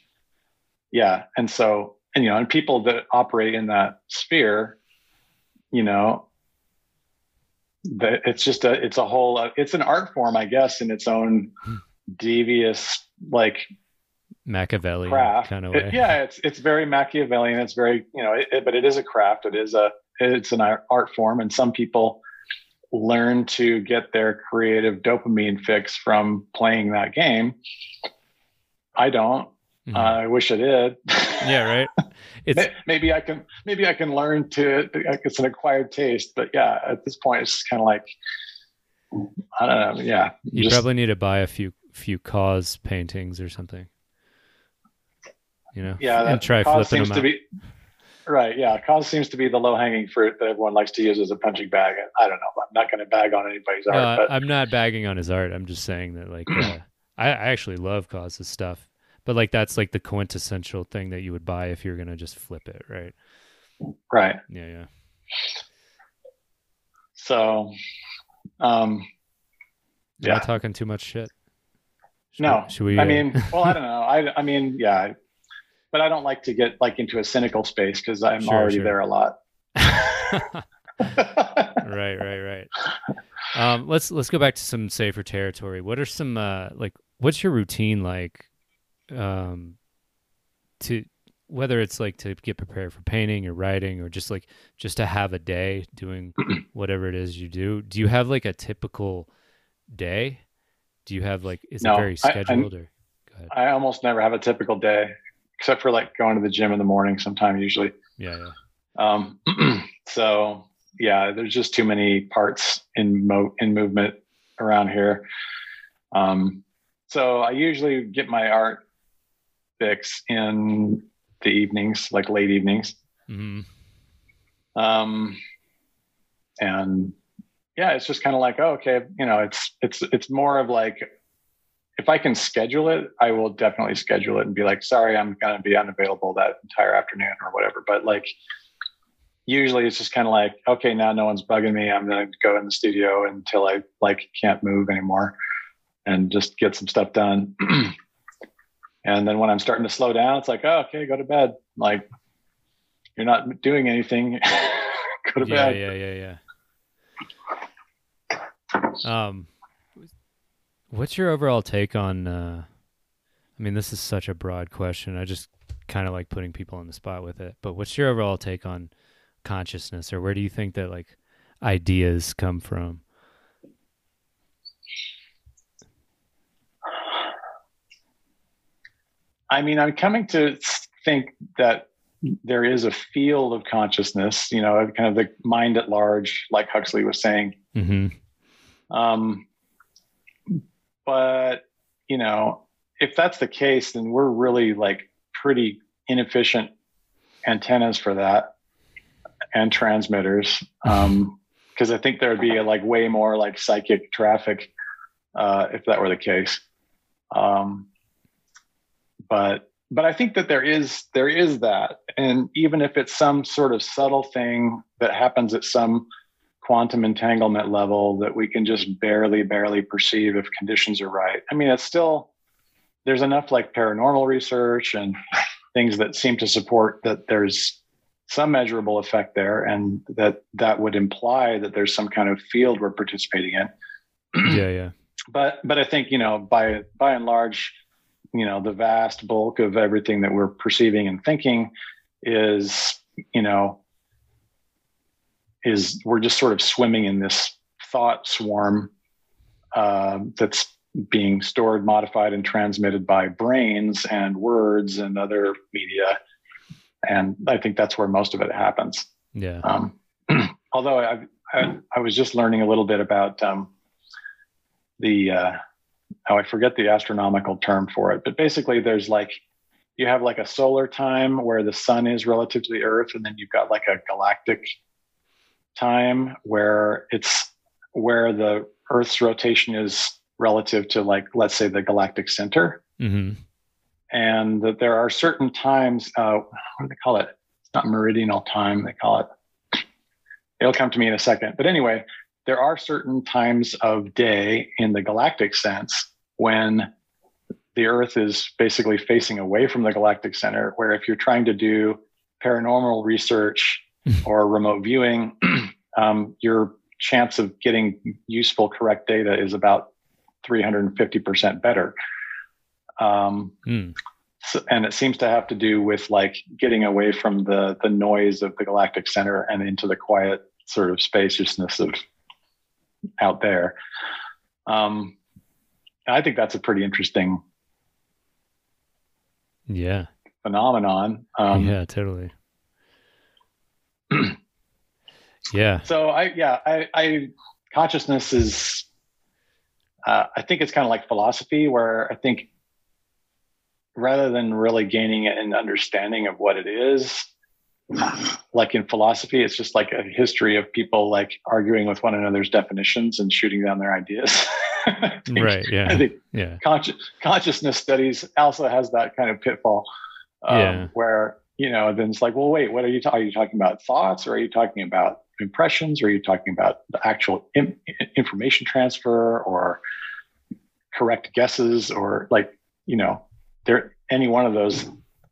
yeah and so and you know and people that operate in that sphere you know it's just a it's a whole uh, it's an art form i guess in its own Hmm. devious like Machiavelli craft. kind of It- yeah it's it's very machiavellian. It's very you know it, it- but it is a craft. It is a it's an art form. And some people learn to get their creative dopamine fix from playing that game. I don't Mhm. i wish i did yeah, right. It's maybe i can maybe i can learn to it's an acquired taste but yeah at this point it's kind of like i don't know yeah you just- probably need to buy a few few KAWS paintings or something. You know, yeah and that try KAWS flipping seems them to be right yeah KAWS seems to be the low-hanging fruit that everyone likes to use as a punching bag i don't know i'm not going to bag on anybody's No, art but I, am not bagging on his art. I'm just saying that like uh, I, I actually love KAWS's stuff, but like that's like the quintessential thing that you would buy if you're gonna just flip it, right? right Yeah, yeah. so um Yeah. talking too much shit? Should No, we, should we? I uh, mean, well, I don't know. I, I mean, yeah, but I don't like to get like into a cynical space because I'm Sure, already sure. there a lot. right, right, right. Um, let's let's go back to some safer territory. What are some uh, like? What's your routine like? Um, to whether it's like to get prepared for painting or writing or just like just to have a day doing whatever it is you do. Do you have like a typical day? Do you have like is No, it very I- I- scheduled or? Go ahead. I almost never have a typical day, except for like going to the gym in the morning. Sometime, usually. Yeah, yeah. Um, so yeah, there's just too many parts in mo in movement around here. Um, so I usually get my art fix in the evenings, like late evenings. hmm um and yeah it's just kind of like oh, okay you know it's it's it's more of like if i can schedule it i will definitely schedule it and be like sorry i'm to be unavailable that entire afternoon or whatever. But like usually it's just kind of like okay now no one's bugging me. I'm going to go in the studio until i like can't move anymore and just get some stuff done and then when i'm starting to slow down it's like oh, okay go to bed like you're not doing anything go to Yeah, bed yeah, yeah, yeah. Um, what's your overall take on? Uh, I mean, this is such a broad question. I just kind of like putting people on the spot with it. But what's your overall take on consciousness, or where do you think that like ideas come from? I mean, I'm coming to think that there is a field of consciousness, you know, kind of the mind at large, like Huxley was saying. Mm-hmm. Um, but, you know, if that's the case, then we're really like pretty inefficient antennas for that and transmitters. Um, because I think there would be a, like way more like psychic traffic uh, if that were the case. Um, but but I think that there is there is that, and even if it's some sort of subtle thing that happens at some quantum entanglement level that we can just barely barely perceive if conditions are right. I mean, it's still there's enough like paranormal research and things that seem to support that there's some measurable effect there and that that would imply that there's some kind of field we're participating in yeah yeah but but i think you know by by and large you know the vast bulk of everything that we're perceiving and thinking is you know is we're just sort of swimming in this thought swarm uh, that's being stored modified and transmitted by brains and words and other media. And i think that's where most of it happens. Yeah. Um, although I, I, I was just learning a little bit about um, the uh, oh, I forget the astronomical term for it, but basically there's like you have like a solar time where the sun is relative to the earth and then you've got like a galactic time where it's where the earth's rotation is relative to like let's say the galactic center. Mm-hmm. and that there are certain times uh, what do they call it? It's not meridional time they call it. It'll come to me in a second. But anyway there are certain times of day in the galactic sense when the Earth is basically facing away from the galactic center, where if you're trying to do paranormal research or remote viewing, um, your chance of getting useful, correct data is about 350% better. Um, mm. so, and it seems to have to do with like getting away from the the noise of the galactic center and into the quiet sort of spaciousness of out there. Um, I think that's a pretty interesting yeah phenomenon. Um, yeah, totally. yeah. So I yeah I, I consciousness is uh, I think it's kind of like philosophy where I think rather than really gaining an understanding of what it is, like in philosophy, it's just like a history of people like arguing with one another's definitions and shooting down their ideas. think, right. Yeah. I think yeah. Consci- consciousness studies also has that kind of pitfall um, yeah. where, you know, then it's like, well, wait, what are you, talking? are you talking about thoughts or are you talking about impressions or are you talking about the actual information transfer or correct guesses or like, you know, there, any one of those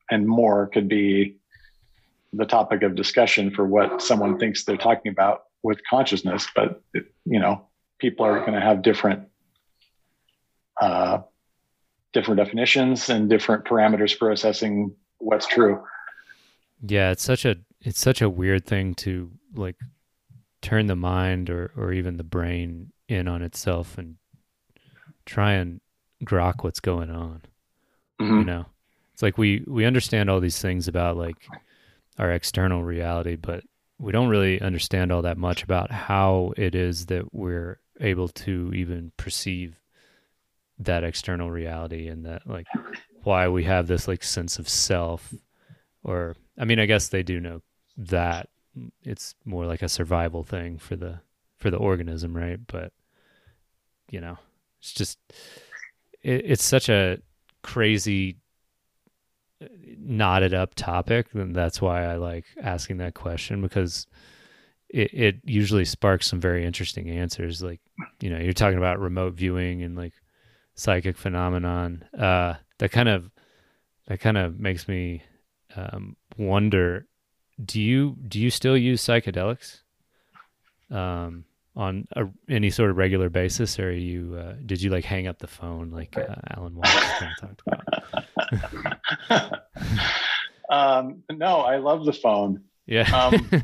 and more could be the topic of discussion for what someone thinks they're talking about with consciousness but it, you know people are going to have different uh, different definitions and different parameters for assessing what's true yeah it's such a it's such a weird thing to like turn the mind or or even the brain in on itself and try and grok what's going on mm-hmm. you know it's like we we understand all these things about like our external reality, but we don't really understand all that much about how it is that we're able to even perceive that external reality and that like why we have this like sense of self or I mean I guess they do know that it's more like a survival thing for the for the organism, right? But you know, it's just it, it's such a crazy knotted up topic, and that's why I like asking that question because it, it usually sparks some very interesting answers. Like, you know, you're talking about remote viewing and like psychic phenomenon. Uh, that kind of that kind of makes me um, wonder. Do you do you still use psychedelics um, on a, any sort of regular basis, or you uh, did you like hang up the phone like uh, Alan Watts kind of talked about? um, no, I love the phone. Yeah. Um,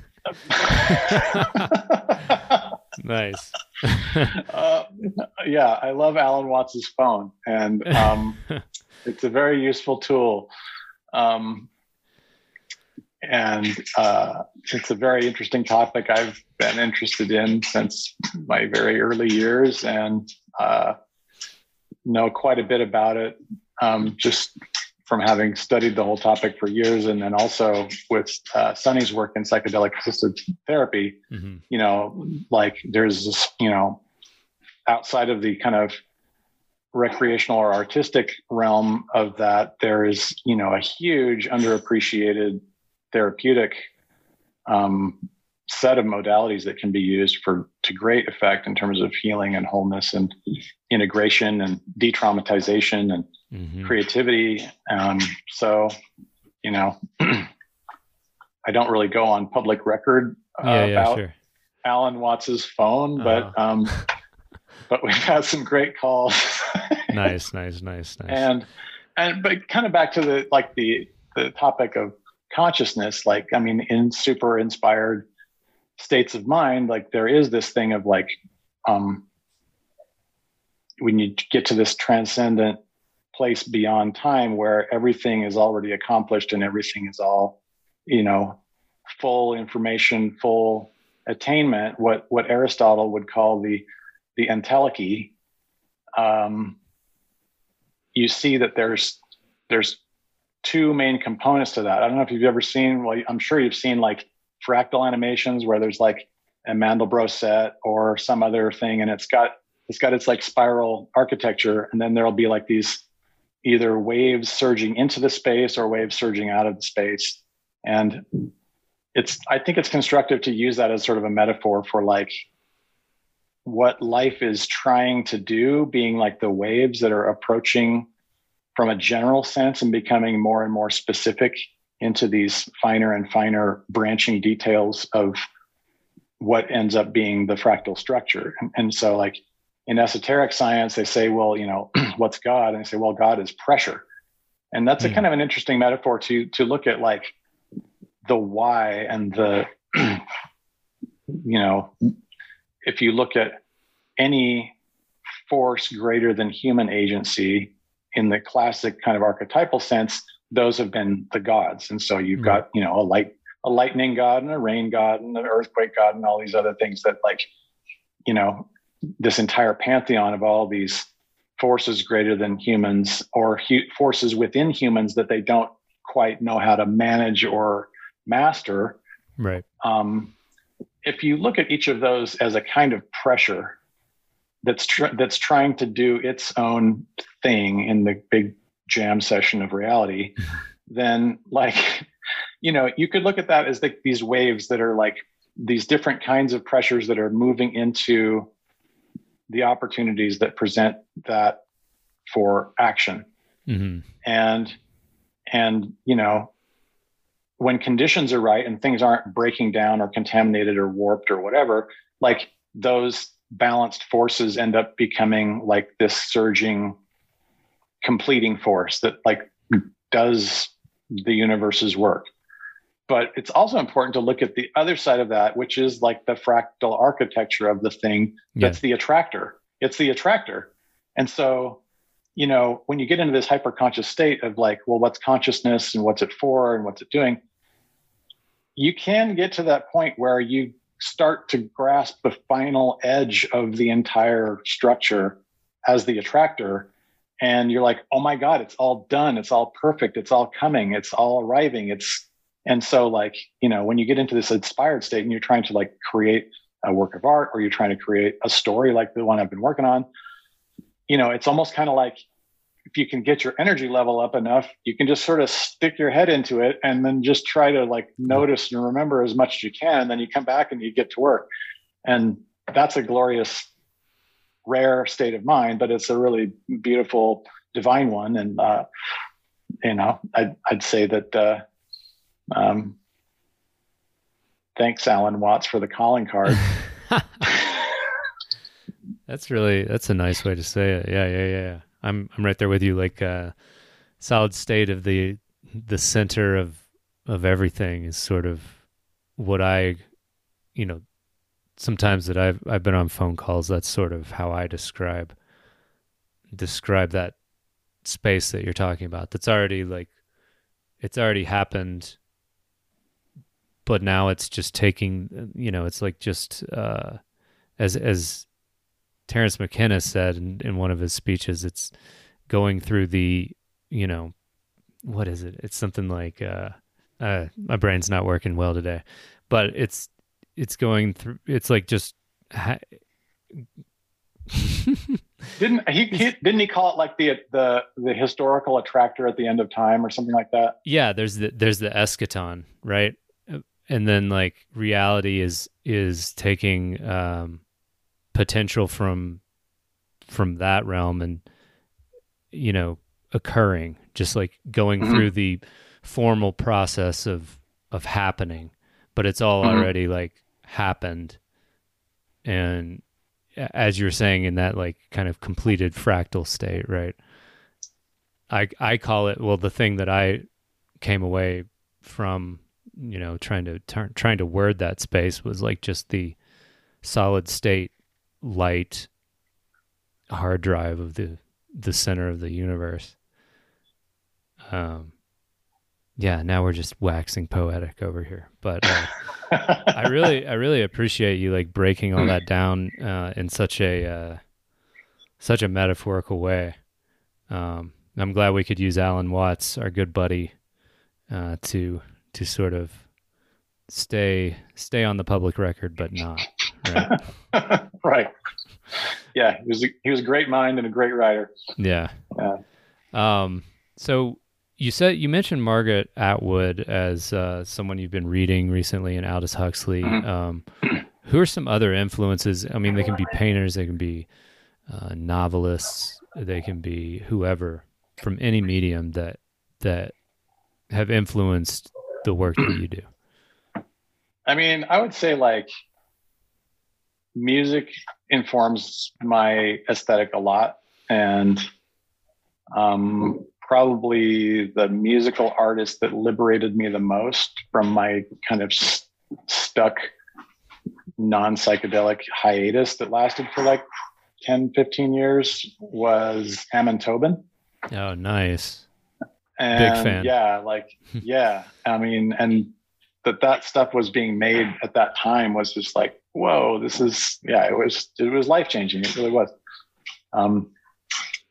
nice. Uh, yeah, I love Alan Watts's phone, and um, it's a very useful tool. Um, and uh, it's a very interesting topic I've been interested in since my very early years, and uh, know quite a bit about it um, just from having studied the whole topic for years, and then also with uh, Sunny's work in psychedelic assisted therapy, mm-hmm. you know, like there's this, you know, outside of the kind of recreational or artistic realm of that, there is, you know, a huge underappreciated therapeutic um, set of modalities that can be used for to great effect in terms of healing and wholeness and integration and de-traumatization and mm-hmm. creativity. Um, so, you know, I don't really go on public record uh, yeah, yeah, about sure. Alan Watts's phone, but uh-huh. um, but we've had some great calls. nice, nice, nice, nice. And and but kind of back to the like the the topic of consciousness. Like I mean, in super inspired states of mind, like there is this thing of like um, when you get to this transcendent place beyond time where everything is already accomplished and everything is all you know full information full attainment what what aristotle would call the the entelechy um, you see that there's there's two main components to that. I don't know if you've ever seen well i'm sure you've seen like fractal animations where there's like a mandelbrot set or some other thing and it's got it's got its like spiral architecture and then there'll be like these either waves surging into the space or waves surging out of the space. And it's, I think it's constructive to use that as sort of a metaphor for like what life is trying to do, being like the waves that are approaching from a general sense and becoming more and more specific into these finer and finer branching details of what ends up being the fractal structure. And, and so, like, in esoteric science, they say, well, you know, what's God? And they say, well, God is pressure. And that's mm. a hmm. kind of an interesting metaphor to to look at like the why and the you know, if you look at any force greater than human agency in the classic kind of archetypal sense, those have been the gods. And so you've mm. got, you know, a light a lightning god and a rain god and an earthquake god and all these other things that like you know this entire pantheon of all these forces greater than humans or hu- forces within humans that they don't quite know how to manage or master. Right. Um, if you look at each of those as a kind of pressure that's tr- that's trying to do its own thing in the big jam session of reality, then like you know you could look at that as like these waves that are like these different kinds of pressures that are moving into the opportunities that present that for action mm-hmm. and and you know when conditions are right and things aren't breaking down or contaminated or warped or whatever like those balanced forces end up becoming like this surging completing force that like does the universe's work but it's also important to look at the other side of that, which is like the fractal architecture of the thing that's yeah. the attractor. It's the attractor. And so, you know, when you get into this hyperconscious state of like, well, what's consciousness and what's it for and what's it doing? You can get to that point where you start to grasp the final edge of the entire structure as the attractor and you're like oh my god it's all done. It's all perfect. It's all coming. It's all arriving. It's and so, like, you know, when you get into this inspired state and you're trying to like create a work of art or you're trying to create a story like the one I've been working on, you know, it's almost kind of like if you can get your energy level up enough, you can just sort of stick your head into it and then just try to like notice and remember as much as you can. Then you come back and you get to work. And that's a glorious, rare state of mind, but it's a really beautiful, divine one. And, uh, you know, I'd, I'd say that, uh, um, thanks, Alan Watts, for the calling card. that's really that's a nice way to say it. Yeah, yeah, yeah. I'm I'm right there with you. Like uh, solid state of the the center of of everything is sort of what I, you know, sometimes that I've I've been on phone calls. That's sort of how I describe describe that space that you're talking about. That's already like it's already happened but now it's just taking you know it's like just uh, as as Terence McKenna said in, in one of his speeches it's going through the you know what is it? It's something like uh, uh, my brain's not working well today, but it's it's going through. It's like just. Ha- didn't he, he, didn't he call it like the the the historical attractor at the end of time or something like that yeah there's the there's the eschaton right and then like reality is is taking um potential from from that realm and you know occurring just like going mm-hmm. through the formal process of of happening but it's all mm-hmm. already like happened. And as you're saying in that like kind of completed fractal state right? I i call it well the thing that i came away from you know trying to turn trying to word that space was like just the solid state light hard drive of the the center of the universe. Um yeah now we're just waxing poetic over here but uh, I really, I really appreciate you like breaking all that down uh, in such a uh, such a metaphorical way. Um, I'm glad we could use Alan Watts, our good buddy, uh, to to sort of stay stay on the public record, but not right. right. Yeah, he was a, he was a great mind and a great writer. Yeah. Yeah. Um. So you said you mentioned Margaret Atwood as uh, someone you've been reading recently, and Aldous Huxley. Mm-hmm. Um, who are some other influences? I mean, they can be painters, they can be uh, novelists, they can be whoever from any medium that that have influenced the work that you do. I mean, I would say like music informs my aesthetic a lot, and um, probably the musical artist that liberated me the most from my kind of st- stuck non psychedelic hiatus that lasted for like 10, 15 years was Amon Tobin. Oh, nice. And Big fan. Yeah, like, yeah. I mean, and that that stuff was being made at that time was just like, whoa, this is, yeah, it was, it was life changing. It really was. Um,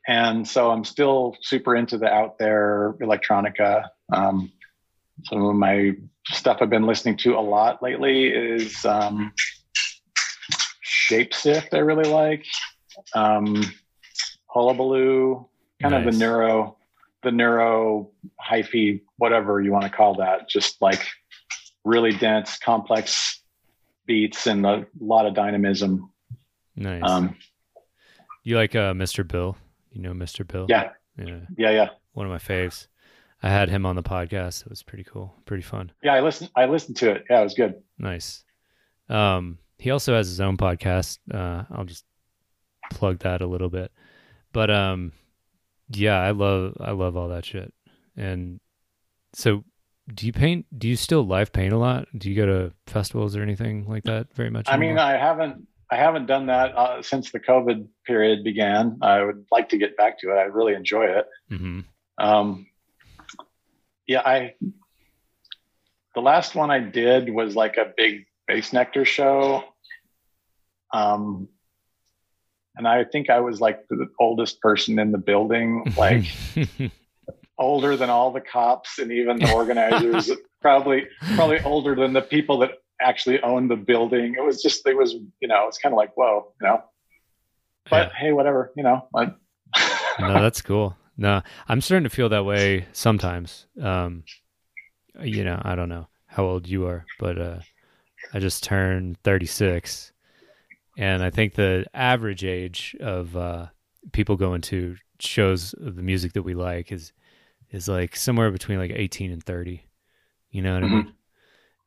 and so I'm still super into the out there electronica. Um, some of my stuff I've been listening to a lot lately is um, Shapeshift. I really like um, Hullabaloo, kind nice. of the neuro, the neuro hyphy, whatever you want to call that. Just like really dense, complex beats and a lot of dynamism. Nice. Um, you like uh, Mr. Bill? You know Mr. Bill? Yeah. Yeah. Yeah. Yeah. One of my faves. I had him on the podcast. It was pretty cool, pretty fun. Yeah, I listened. I listened to it. Yeah, it was good. Nice. Um, he also has his own podcast. Uh, I'll just plug that a little bit. But um, yeah, I love I love all that shit. And so, do you paint? Do you still live paint a lot? Do you go to festivals or anything like that very much? I anymore? mean, I haven't I haven't done that uh, since the COVID period began. I would like to get back to it. I really enjoy it. Mm-hmm. Um, yeah, I. The last one I did was like a big Bassnectar show. Um, and I think I was like the oldest person in the building, like older than all the cops and even the organizers. probably, probably older than the people that actually owned the building. It was just, it was, you know, it's kind of like, whoa, you know, but yeah. hey, whatever, you know, like. no, that's cool. No, I'm starting to feel that way sometimes. Um, you know, I don't know how old you are, but, uh, I just turned 36 and I think the average age of, uh, people going to shows of the music that we like is, is like somewhere between like 18 and 30. You know what mm-hmm. I mean?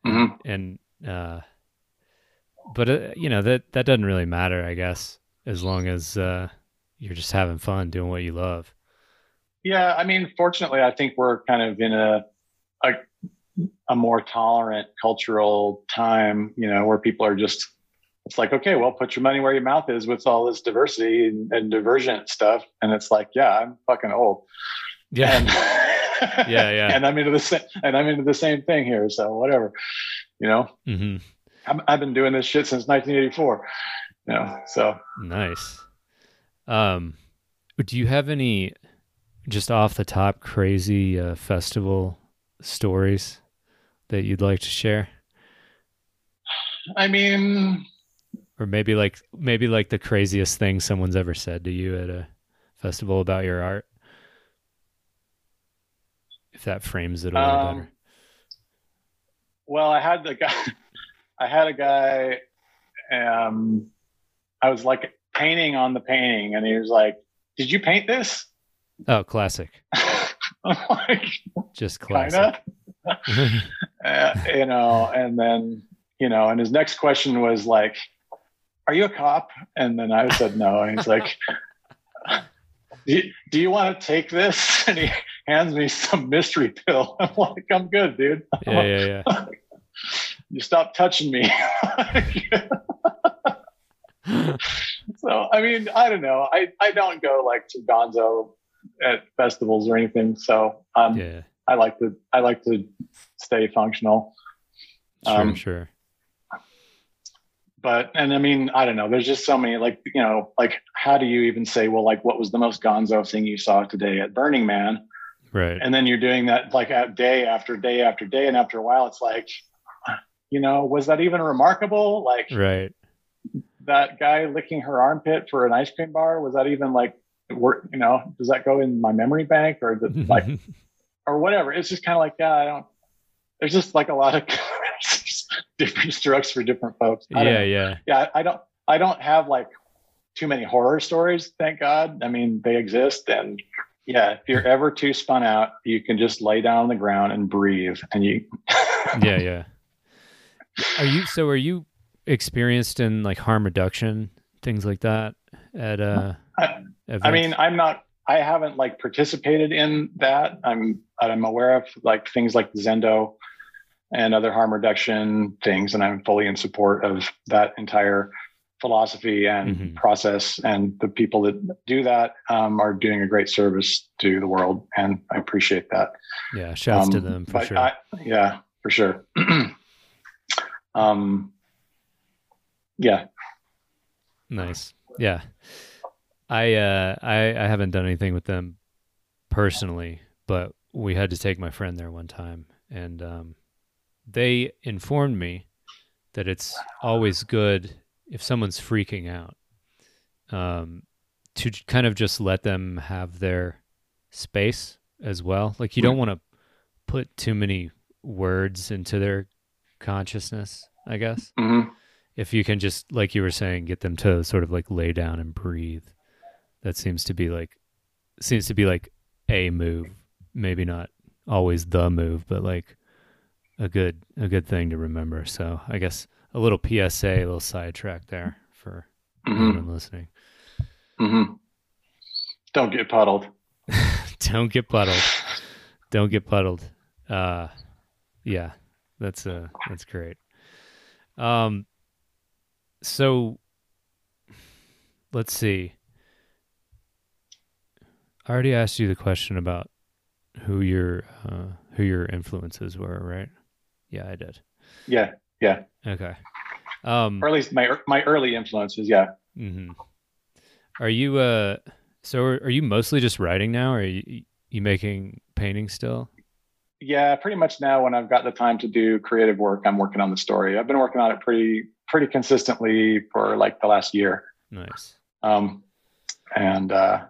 Mm-hmm. And uh, but uh, you know that that doesn't really matter, I guess, as long as uh, you're just having fun doing what you love. Yeah, I mean, fortunately, I think we're kind of in a a, a more tolerant cultural time, you know, where people are just it's like, okay, well, put your money where your mouth is with all this diversity and, and divergent stuff. And it's like, yeah, I'm fucking old. Yeah. And, yeah, yeah. And I'm into the same, and I'm into the same thing here. So whatever you know mm-hmm. I've been doing this shit since 1984 you know so nice um do you have any just off the top crazy uh, festival stories that you'd like to share? I mean, or maybe like maybe like the craziest thing someone's ever said to you at a festival about your art. If that frames it a little um, better. Well, I had the guy. I had a guy. Um, I was like painting on the painting, and he was like, "Did you paint this?" Oh, classic. like, Just classic. uh, you know, and then you know, and his next question was like, "Are you a cop?" And then I said no, and he's like, do you, "Do you want to take this?" And he hands me some mystery pill. I'm like, "I'm good, dude." Yeah, yeah, yeah. You stop touching me. so I mean, I don't know. I I don't go like to Gonzo at festivals or anything. So um, yeah, I like to I like to stay functional. Sure, um, sure. But and I mean, I don't know. There's just so many like you know, like how do you even say, well, like what was the most Gonzo thing you saw today at Burning Man? Right. And then you're doing that like at day after day after day, and after a while, it's like, you know, was that even remarkable? Like, right. That guy licking her armpit for an ice cream bar was that even like work, you know, does that go in my memory bank or the, like, or whatever? It's just kind of like, yeah, I don't, there's just like a lot of different strokes for different folks. yeah. Yeah. Yeah. I don't, I don't have like too many horror stories. Thank God. I mean, they exist. And yeah, if you're ever too spun out, you can just lay down on the ground and breathe and you. yeah. Yeah. Are you, so are you experienced in like harm reduction, things like that at, uh, I, I mean, I'm not. I haven't like participated in that. I'm I'm aware of like things like Zendo and other harm reduction things, and I'm fully in support of that entire philosophy and mm-hmm. process. And the people that do that um, are doing a great service to the world, and I appreciate that. Yeah, shouts um, to them for sure. I, yeah, for sure. um, yeah. Nice. Yeah. I uh I I haven't done anything with them personally, but we had to take my friend there one time and um they informed me that it's always good if someone's freaking out um to kind of just let them have their space as well. Like you don't want to put too many words into their consciousness, I guess. Mm-hmm. If you can just like you were saying get them to sort of like lay down and breathe that seems to be like seems to be like a move maybe not always the move but like a good a good thing to remember so i guess a little psa a little sidetrack there for mm-hmm. anyone listening mm-hmm. don't get puddled don't get puddled don't get puddled uh yeah that's uh that's great um so let's see I already asked you the question about who your uh, who your influences were, right? Yeah, I did. Yeah, yeah. Okay. Um, or at least my my early influences, yeah. Mm-hmm. Are you uh? So are, are you mostly just writing now, or are you, you making paintings still? Yeah, pretty much now. When I've got the time to do creative work, I'm working on the story. I've been working on it pretty pretty consistently for like the last year. Nice. Um, and uh,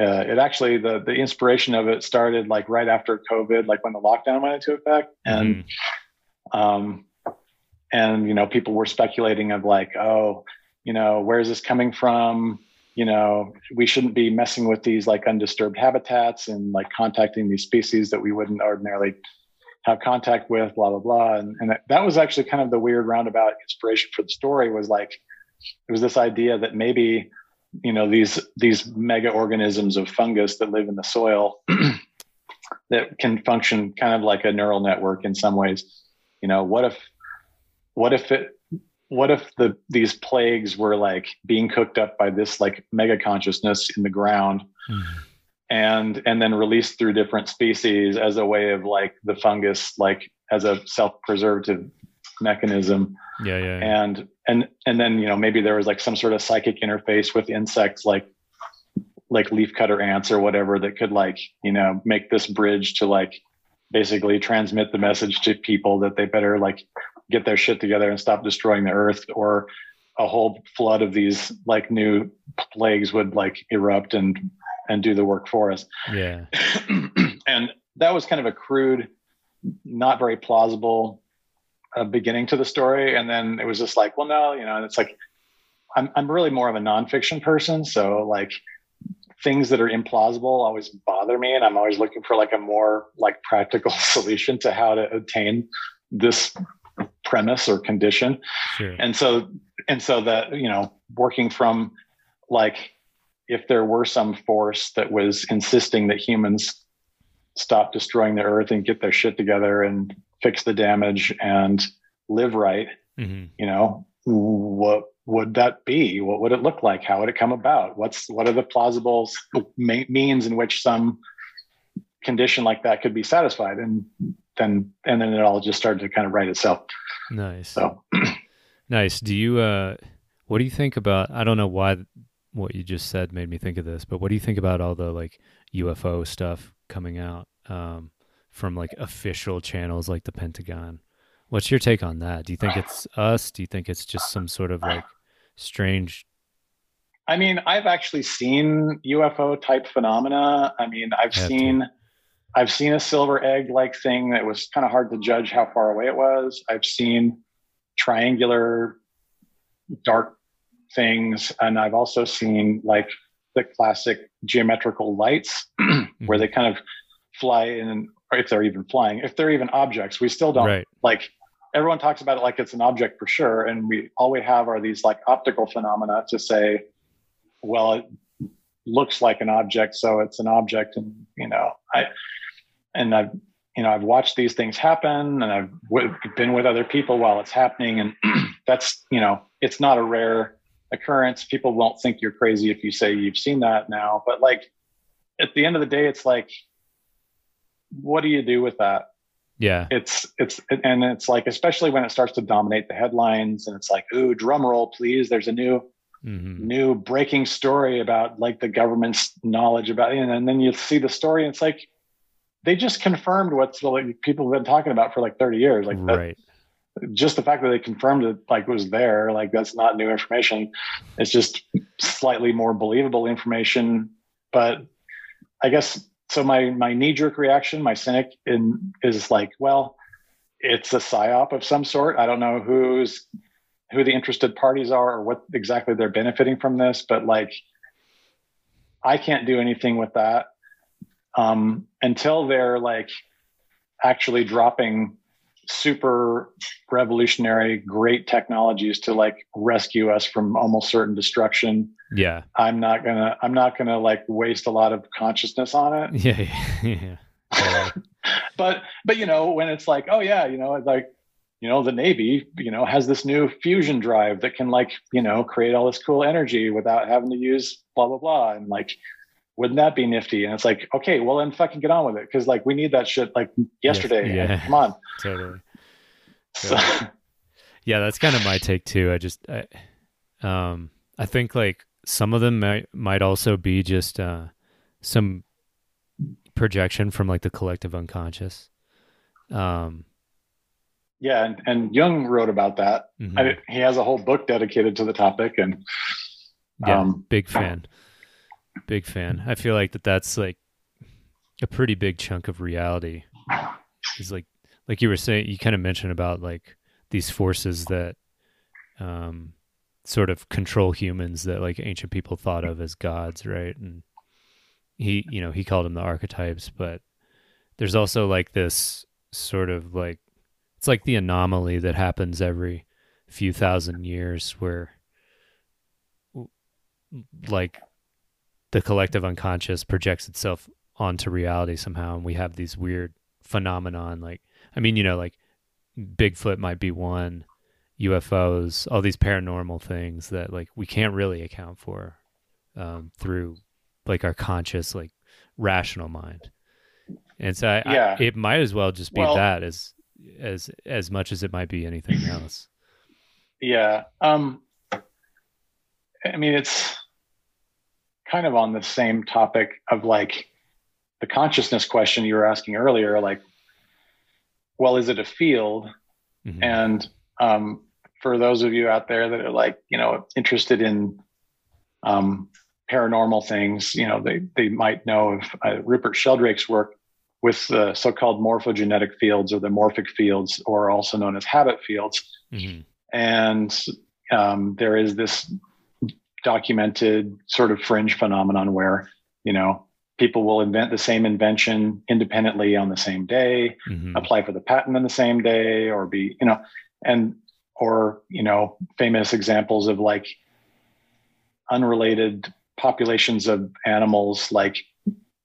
uh, it actually the the inspiration of it started like right after COVID, like when the lockdown went into effect, and mm-hmm. um, and you know people were speculating of like, oh, you know, where is this coming from? You know, we shouldn't be messing with these like undisturbed habitats and like contacting these species that we wouldn't ordinarily have contact with, blah blah blah. And, and that was actually kind of the weird roundabout inspiration for the story was like, it was this idea that maybe you know these these mega organisms of fungus that live in the soil that can function kind of like a neural network in some ways you know what if what if it what if the these plagues were like being cooked up by this like mega consciousness in the ground mm. and and then released through different species as a way of like the fungus like as a self-preservative mechanism yeah, yeah, yeah. And and and then you know maybe there was like some sort of psychic interface with insects like like leaf cutter ants or whatever that could like you know make this bridge to like basically transmit the message to people that they better like get their shit together and stop destroying the earth or a whole flood of these like new plagues would like erupt and and do the work for us. Yeah. and that was kind of a crude not very plausible uh, beginning to the story. And then it was just like well no you know and it's like I'm, I'm really more of a nonfiction person. So like things that are implausible always bother me. And i'm always looking for like a more like practical solution to how to attain this premise or condition. Sure. and so and so that you know working from like if there were some force that was insisting that humans stop destroying the earth and get their shit together and fix the damage and live right hmm you know what would that be? What would it look like? How would it come about? What's what are the plausible means in which some condition like that could be satisfied? And then and then it all just started to kind of write itself Nice. so Nice. Do you uh what do you think about I don't know why what you just said made me think of this, but what do you think about all the like UFO stuff coming out um from like official channels like the Pentagon? What's your take on that? Do you think it's us? Do you think it's just some sort of like strange I mean, I've actually seen UFO type phenomena. I mean, I've seen to. I've seen a silver egg like thing that was kind of hard to judge how far away it was. I've seen triangular dark things and I've also seen like the classic geometrical lights where they kind of fly in or if they're even flying, if they're even objects. We still don't right. like everyone talks about it like it's an object for sure and we all we have are these like optical phenomena to say well looks like an object so it's an object and you know i and i've you know i've watched these things happen and i've w- been with other people while it's happening and that's you know it's not a rare occurrence people won't think you're crazy if you say you've seen that now but like at the end of the day it's like what do you do with that Yeah. it's it's and it's like especially when it starts to dominate the headlines and it's like ooh drum roll please there's a new hmm new breaking story about like the government's knowledge about it and then you see the story and it's like they just confirmed what's like people have been talking about for like 30 years. Like that, Right. just the fact that they confirmed it like was there like that's not new information. It's just slightly more believable information. But i guess so my my knee jerk reaction my cynic in is like well it's a psyop of some sort. I don't know who's who the interested parties are or what exactly they're benefiting from this but like i can't do anything with that um, until they're like actually dropping super revolutionary great technologies to like rescue us from almost certain destruction Yeah. i'm not gonna i'm not gonna like waste a lot of consciousness on it Yeah. Yeah. yeah. But but you know when it's like oh yeah you know like you know the navy you know has this new fusion drive that can like you know create all this cool energy without having to use blah blah blah and like wouldn't that be nifty and it's like okay well then fucking get on with it because like we need that shit like yesterday yeah. come on totally. so, Yeah, that's kind of my take too. I just, I, um, I think like some of them might might also be just uh, some projection from like the collective unconscious. Um, yeah and, and jung wrote about that mhm. I, he has a whole book dedicated to the topic and yeah, um, big fan, big fan. I feel like that that's like a pretty big chunk of reality. Is like like you were saying, you kind of mentioned about like these forces that um sort of control humans that like ancient people thought of as gods, right? And he, you know, he called them the archetypes, but there's also like this sort of like it's like the anomaly that happens every few thousand years where like the collective unconscious projects itself onto reality somehow and we have these weird phenomenon like i mean you know like bigfoot might be one ufos all these paranormal things that like we can't really account for um, through like our conscious like rational mind and so I, I- Yeah. it might as well just be Well- that as as as much as it might be anything else Yeah. Um, I mean, it's kind of on the same topic of like the consciousness question you were asking earlier, like, well, is it a field? Mm-hmm. And um, for those of you out there that are like, you know, interested in um, paranormal things, you know, they, they might know of uh, Rupert Sheldrake's work with the so-called morphogenetic fields or the morphic fields, or also known as habit fields. Mm-hmm. And um, there is this documented sort of fringe phenomenon where, you know, people will invent the same invention independently on the same day, mm-hmm. apply for the patent on the same day, or be, you know, and or you know, famous examples of like unrelated populations of animals like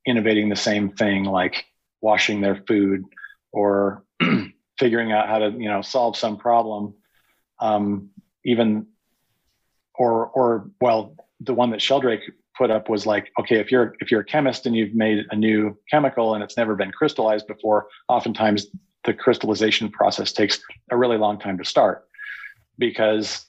innovating the same thing, like washing their food or figuring out how to you know solve some problem um, even or or well the one that sheldrake put up was like okay if you're if you're a chemist and you've made a new chemical and it's never been crystallized before oftentimes the crystallization process takes a really long time to start because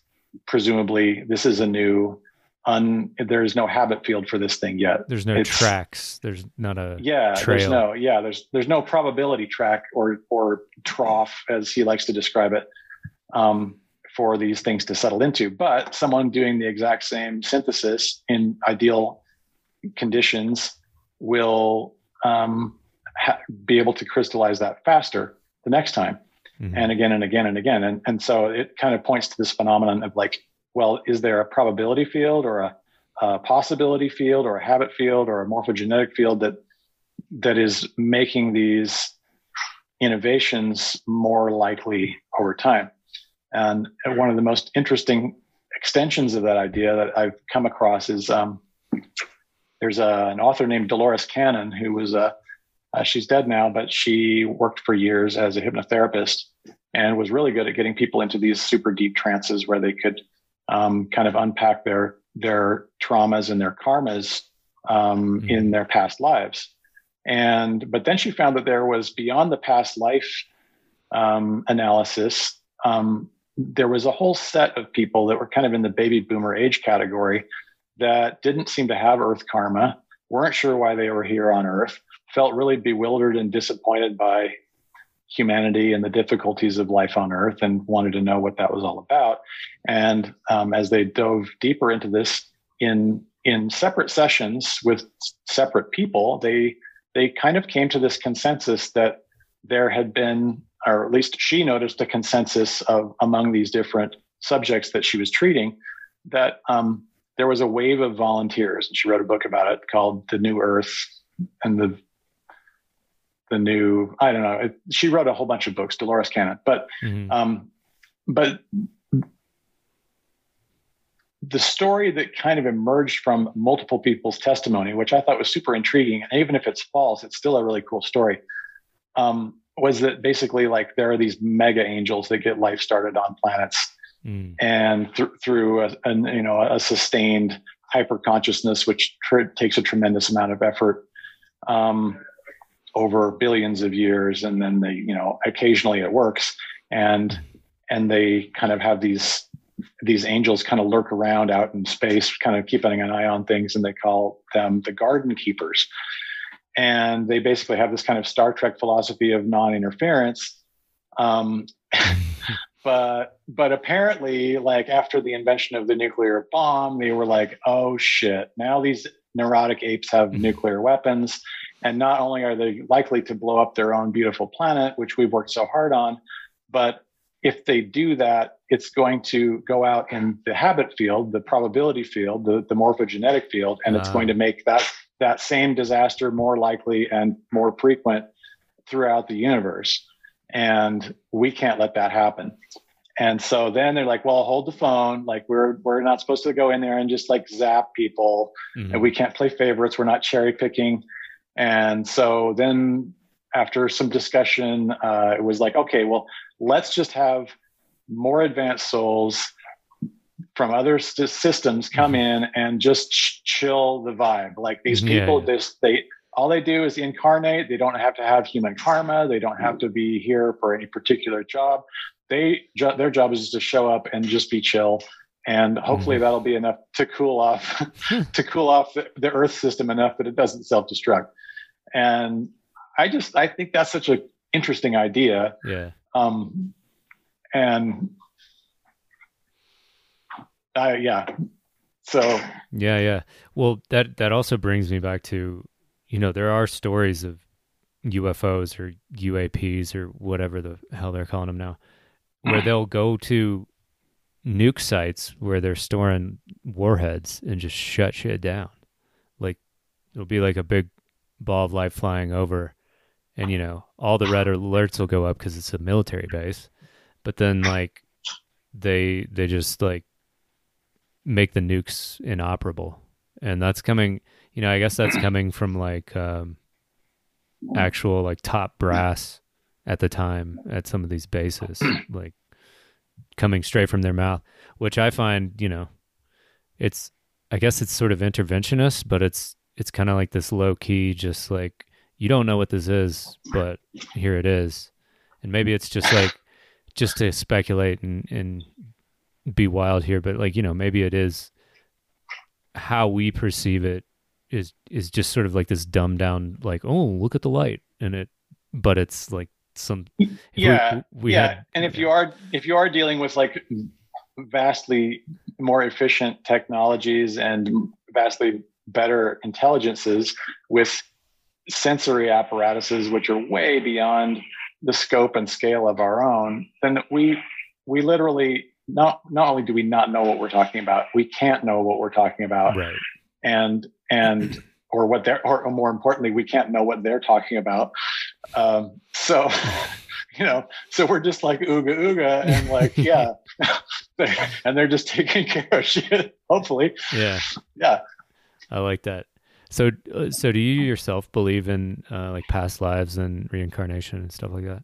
presumably this is a new un there's no habit field for this thing yet. There's no it's, tracks. There's not a yeah trail. there's no yeah there's there's no probability track or or trough as he likes to describe it um, for these things to settle into. But someone doing the exact same synthesis in ideal conditions will um, ha- be able to crystallize that faster the next time. Mm-hmm. and again and again and again. And, and so it kind of points to this phenomenon of like well, is there a probability field or a, a possibility field or a habit field or a morphogenetic field that that is making these innovations more likely over time? And one of the most interesting extensions of that idea that I've come across is um, there's a, an author named Dolores Cannon who was a uh, she's dead now, but she worked for years as a hypnotherapist and was really good at getting people into these super deep trances where they could um, kind of unpack their their traumas and their karmas um, mm-hmm. in their past lives. And but then she found that there was beyond the past life um, analysis, um, there was a whole set of people that were kind of in the baby boomer age category that didn't seem to have Earth karma, weren't sure why they were here on Earth, felt really bewildered and disappointed by humanity and the difficulties of life on earth and wanted to know what that was all about. And um, as they dove deeper into this in in separate sessions with separate people they they kind of came to this consensus that there had been or at least she noticed a consensus of among these different subjects that she was treating that um, there was a wave of volunteers. And she wrote a book about it called the new earth and the the new i don't know it, she wrote a whole bunch of books dolores cannon but mm-hmm. um but the story that kind of emerged from multiple people's testimony which i thought was super intriguing and even if it's false it's still a really cool story um, was that basically like there are these mega angels that get life started on planets mm. and th- through a, a, you know a sustained hyper consciousness which tr- takes a tremendous amount of effort um, over billions of years and then they you know occasionally it works. And and they kind of have these these angels kind of lurk around out in space kind of keeping an eye on things and they call them the garden keepers. And they basically have this kind of star trek philosophy of non-interference. Um, but but apparently like after the invention of the nuclear bomb they were like oh shit. Now these neurotic apes have mm-hmm. nuclear weapons and not only are they likely to blow up their own beautiful planet, which we've worked so hard on, but if they do that, it's going to go out in the habit field, the probability field, the, the morphogenetic field, and it's going to make that that same disaster more likely and more frequent throughout the universe. And we can't let that happen. And so then they're like, well, hold the phone. Like we're we're not supposed to go in there and just like zap people. Mm-hmm. And we can't play favorites. We're not cherry picking. And so then after some discussion, uh, it was like, okay, well, let's just have more advanced souls from other st- systems come mm-hmm. in and just ch- chill the vibe. Like these people, yeah. this they all they do is incarnate. They don't have to have human karma. They don't have to be here for any particular job. They jo- their job is just to show up and just be chill and hopefully Mhm. that'll be enough to cool off to cool off the, the Earth system enough that it doesn't self destruct. And I just I think that's such an interesting idea. Yeah. Um, and uh, yeah, so Yeah, yeah. Well, that that also brings me back to, you know, there are stories of UFOs or UAPs or whatever the hell they're calling them now, where they'll go to nuke sites where they're storing warheads and just shut shit down. Like it'll be like a big ball of light flying over, and you know all the red alerts will go up because it's a military base, but then like they they just like make the nukes inoperable. And that's coming you know i guess that's coming from like um actual like top brass at the time at some of these bases like coming straight from their mouth which i find you know it's i guess it's sort of interventionist but it's it's kind of like this low key just like you don't know what this is but here it is and maybe it's just like just to speculate and and be wild here, but like you know, maybe it is how we perceive it is is just sort of like this dumbed down, like oh look at the light, and it, but it's like some if we- yeah, we yeah. had- and if you are if you are dealing with like vastly more efficient technologies and vastly better intelligences with sensory apparatuses which are way beyond the scope and scale of our own then we we literally not not only do we not know what we're talking about we can't know what we're talking about. Right, and and or what they're or more importantly we can't know what they're talking about. Um so you know so we're just like ooga ooga and like yeah and they're just taking care of shit hopefully. Yeah, yeah I like that. So, uh, so do you yourself believe in uh, like past lives and reincarnation and stuff like that?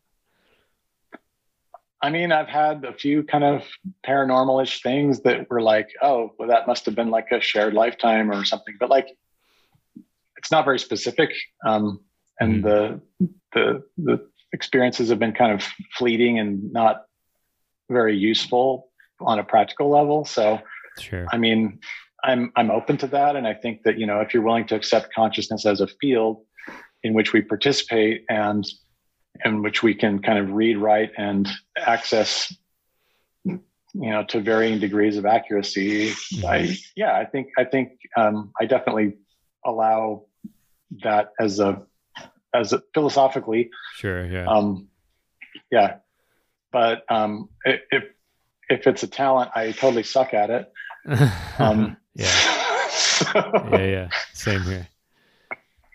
i mean i've had a few kind of paranormalish things that were like oh well that must have been like a shared lifetime or something but like it's not very specific um and Mhm. the the the experiences have been kind of fleeting and not very useful on a practical level so Sure. I mean, I'm I'm open to that, and I think that you know if you're willing to accept consciousness as a field in which we participate and in which we can kind of read, write, and access, you know, to varying degrees of accuracy. I yeah, I think I think um, I definitely allow that as a as a, philosophically Sure. Yeah. um, yeah, but um, if if it's a talent, I totally suck at it. Um, yeah. so- yeah, yeah. Same here.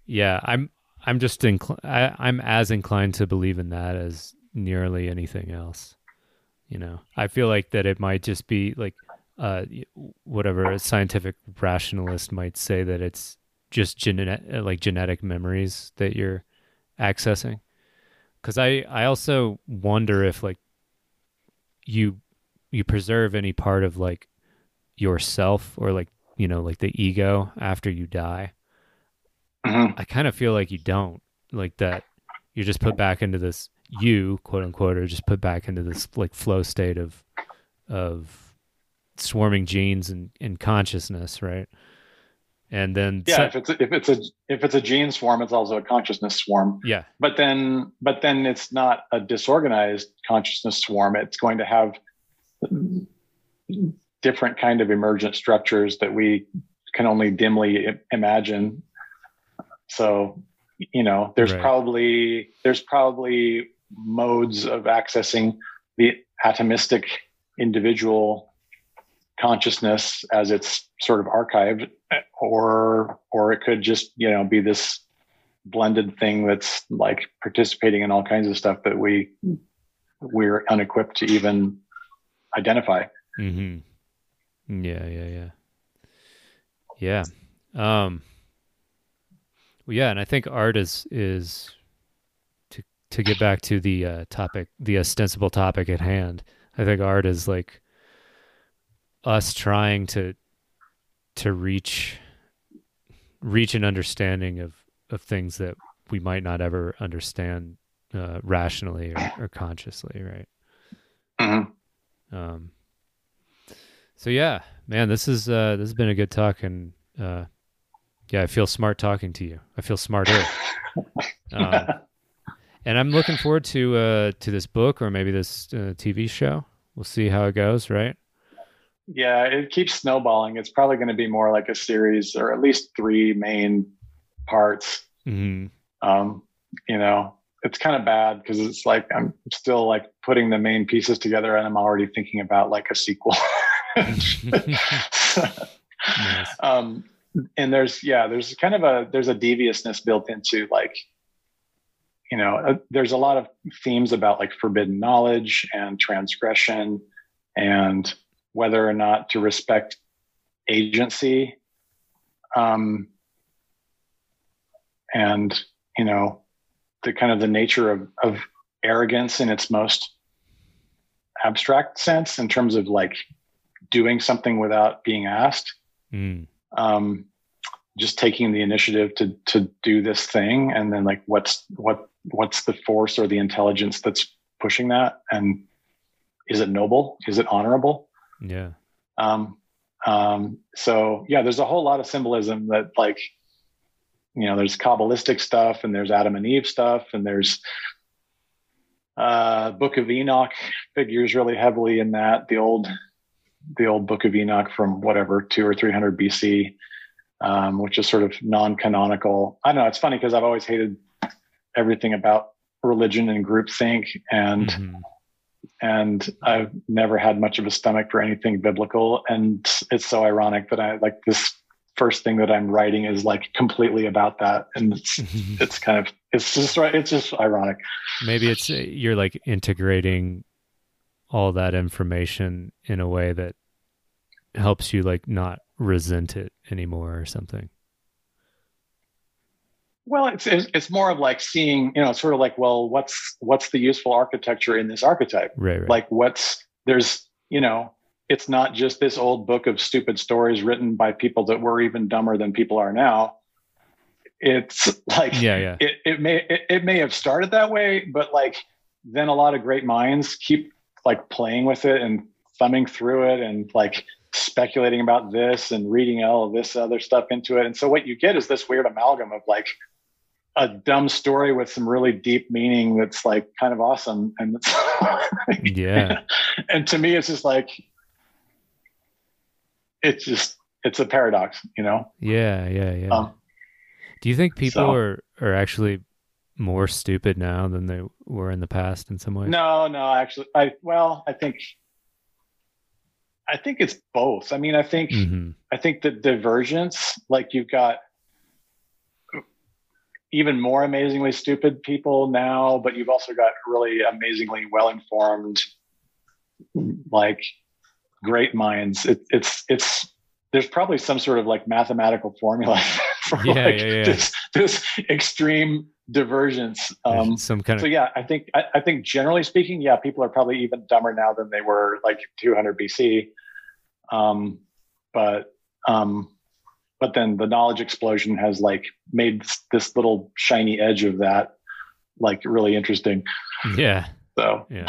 Yeah, I'm I'm just incl- I, I'm as inclined to believe in that as nearly anything else. You know, I feel like that it might just be like uh whatever a scientific rationalist might say that it's just genetic like genetic memories that you're accessing. Cuz I I also wonder if like you you preserve any part of like yourself or like you know like the ego after you die Mhm. i kind of feel like you don't like that you're just put back into this you quote unquote or just put back into this like flow state of of swarming genes and, and consciousness right and then Yeah, se- if it's a, if it's a if it's a gene swarm, it's also a consciousness swarm. yeah But then but then it's not a disorganized consciousness swarm. It's going to have different kind of emergent structures that we can only dimly i- imagine. So, you know, there's Right. probably there's probably modes of accessing the atomistic individual consciousness as it's sort of archived or or it could just you know be this blended thing that's like participating in all kinds of stuff that we we're unequipped to even identify hmm Yeah, yeah, yeah. Yeah. Um well, yeah, and I think art is is to to get back to the uh, topic, the ostensible topic at hand. I think art is like us trying to to reach reach an understanding of of things that we might not ever understand uh, rationally or, or consciously, right? Mhm. Um, So yeah, man, this is uh, this has been a good talk, and uh, yeah, I feel smart talking to you. I feel smarter. um, and I'm looking forward to uh, to this book or maybe this uh, TV show. We'll see how it goes, right? Yeah, it keeps snowballing. It's probably going to be more like a series, or at least three main parts. Mm-hmm. Um, you know, it's kind of bad because it's like I'm still like putting the main pieces together, and I'm already thinking about like a sequel. nice. um, and there's yeah, there's kind of a there's a deviousness built into like you know uh, there's a lot of themes about like forbidden knowledge and transgression and whether or not to respect agency um, and you know the kind of the nature of, of arrogance in its most abstract sense in terms of like doing something without being asked. Mm. um, just taking the initiative to to do this thing and then like what's what what's the force or the intelligence that's pushing that? And is it noble? Is it honorable? Yeah. Um um so yeah there's a whole lot of symbolism that like you know there's kabbalistic stuff and there's adam and eve stuff and there's uh book of enoch figures really heavily in that. The old the old book of enoch from whatever two or three hundred bc um, which is sort of non-canonical. I don't know it's funny because i've always hated everything about religion and groupthink and mm-hmm. and i've never had much of a stomach for anything biblical. And it's so ironic that i like this first thing that i'm writing is like completely about that. And it's it's kind of it's just right it's just ironic. Maybe it's uh, you're like integrating all that information in a way that helps you like not resent it anymore or something? Well it's it's more of like seeing you know sort of like well what's what's the useful architecture in this archetype? Right, right. like what's there's you know it's not just this old book of stupid stories written by people that were even dumber than people are now. It's like yeah yeah. it, it may it, it may have started that way but like then a lot of great minds keep like playing with it and thumbing through it and like speculating about this and reading all of this other stuff into it. And so what you get is this weird amalgam of like a dumb story with some really deep meaning that's like kind of awesome. And yeah. And to me, it's just like, it's just, it's a paradox, you know? Yeah. Yeah. Yeah. Um, Do you think people so, are, are actually more stupid now than they were in the past in some ways? No, no, actually, I, well, I think, I think it's both. I mean, I think mm-hmm. I think the divergence, like you've got even more amazingly stupid people now, but you've also got really amazingly well informed, like great minds. It, it's it's there's probably some sort of like mathematical formula for yeah, like yeah, yeah. this this extreme divergence. Um, some kind of so yeah, I think I, I, think generally speaking, yeah, people are probably even dumber now than they were like 200 BC. Um, but um, but then the knowledge explosion has like made this, this little shiny edge of that like really interesting. Yeah. So yeah,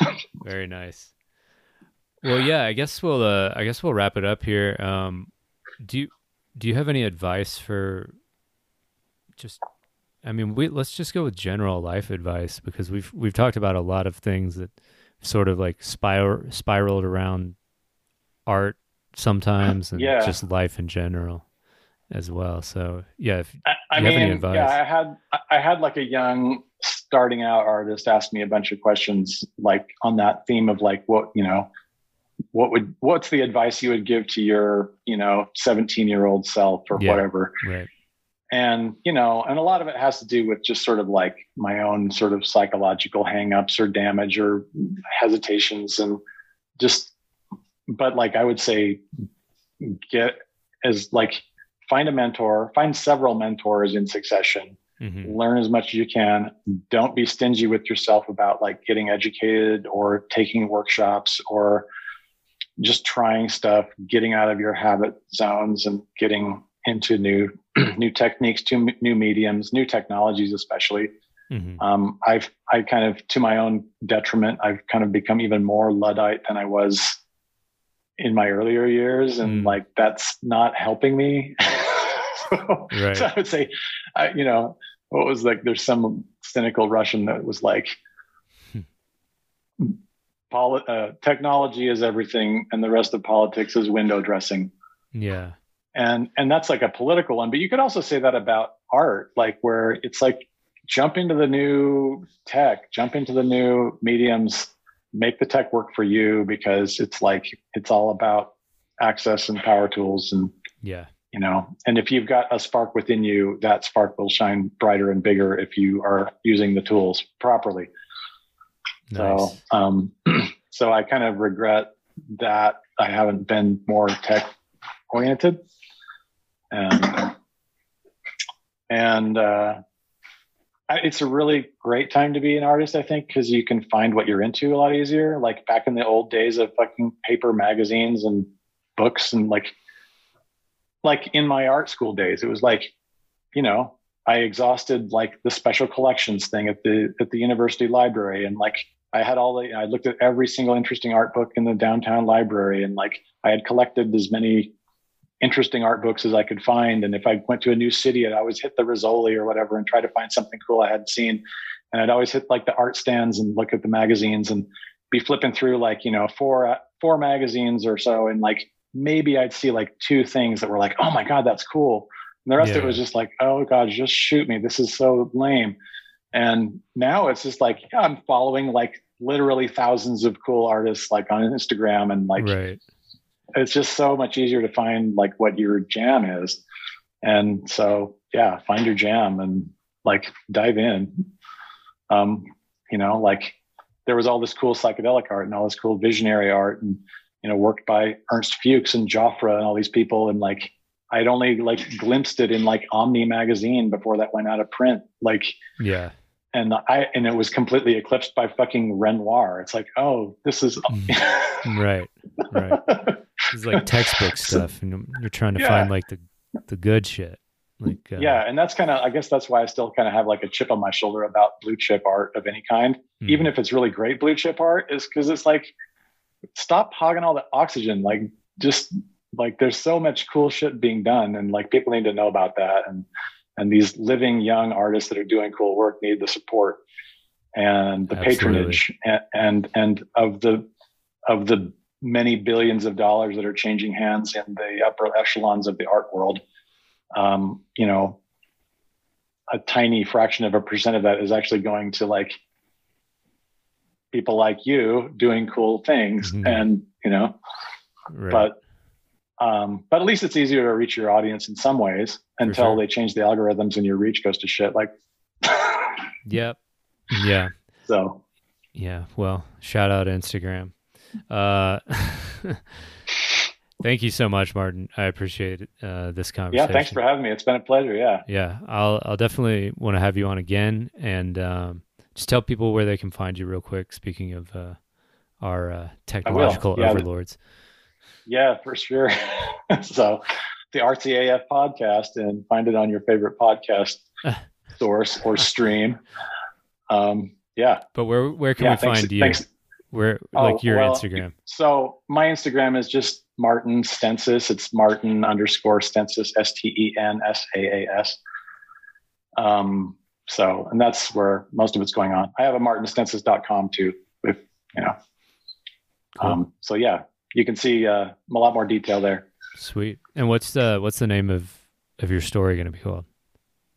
very nice. Well, yeah, I guess we'll uh, I guess we'll wrap it up here. Um, do you do you have any advice for just I mean, we let's just go with general life advice because we've we've talked about a lot of things that sort of like spiral spiraled around art sometimes and yeah. just life in general as well. So yeah, if I, I you mean, have any advice. Yeah, I had I had like a young starting out artist ask me a bunch of questions like on that theme of like what, you know, what would what's the advice you would give to your, you know, 17 year old self or yeah, whatever. Right and you know and a lot of it has to do with just sort of like my own sort of psychological hangups or damage or hesitations and just but like i would say get as like find a mentor find several mentors in succession mm-hmm. learn as much as you can don't be stingy with yourself about like getting educated or taking workshops or just trying stuff getting out of your habit zones and getting into new new techniques, to new mediums, new technologies, especially. Mm-hmm. Um, I've I kind of to my own detriment, I've kind of become even more luddite than I was in my earlier years, and Mm. like that's not helping me. so, Right. so I would say, I, you know, what was like? There's some cynical Russian that was like, poli- uh, technology is everything, and the rest of politics is window dressing Yeah. and and that's like a political one but you could also say that about art like where it's like jump into the new tech jump into the new mediums make the tech work for you because it's like it's all about access and power tools and Yeah. you know and if you've got a spark within you that spark will shine brighter and bigger if you are using the tools properly Nice. so um so i kind of regret that i haven't been more tech oriented. And and uh it's a really great time to be an artist i think because you can find what you're into a lot easier. Like back in the old days of fucking paper magazines and books and like like in my art school days it was like you know i exhausted like the special collections thing at the at the university library and like i had all the i looked at every single interesting art book in the downtown library and like i had collected as many interesting art books as i could find. And if i went to a new city i'd always hit the rizzoli or whatever and try to find something cool i hadn't seen. And i'd always hit like the art stands and look at the magazines and be flipping through like you know four four magazines or so and like maybe i'd see like two things that were like oh my god that's cool. And the rest of it was just like oh god just shoot me. This is so lame. And now it's just like yeah, i'm following like literally thousands of cool artists like on instagram and like right. it's just so much easier to find like what your jam is and so yeah find your jam and like dive in um you know like there was all this cool psychedelic art and all this cool visionary art and you know worked by ernst fuchs and Johfra and all these people and like i'd only like glimpsed it in like omni magazine before that went out of print like Yeah. And I and it was completely eclipsed by fucking Renoir. It's like, oh, this is Right. Right. It's like textbook stuff, and you're trying to Yeah. find like the the good shit. Like uh, yeah, and that's kind of I guess that's why I still kind of have like a chip on my shoulder about blue chip art of any kind, mm, even if it's really great blue chip art, is because it's like stop hogging all the oxygen. Like just like there's so much cool shit being done, and like people need to know about that, and and these living young artists that are doing cool work need the support and the Absolutely. patronage and, and and of the of the many billions of dollars that are changing hands in the upper echelons of the art world um, you know a tiny fraction of a percent of that is actually going to like people like you doing cool things Mhm. and you know right. but um, but at least it's easier to reach your audience in some ways until sure. they change the algorithms and your reach goes to shit like yep. Yeah. so Yeah. Well, shout out Instagram. Uh, thank you so much, Martin. I appreciate uh, this conversation. yeah thanks for having me it's been a pleasure yeah Yeah, I'll I'll definitely want to have you on again, and um, just tell people where they can find you real quick. Speaking of uh, our uh, technological Yeah, the- overlords. Yeah for sure so the rtaf podcast and find it on your favorite podcast source or stream um yeah But where where can yeah we thanks, find you? thanks Where Oh, like your well, Instagram? So my Instagram is just Martin Stensaas. It's Martin underscore Stensaas, S T E N S A A S. Um, so, and that's where most of it's going on. I have a martinstensaas.com too, if you know. Cool. Um, so yeah, you can see uh, a lot more detail there. Sweet. And what's the what's the name of of your story going to be called?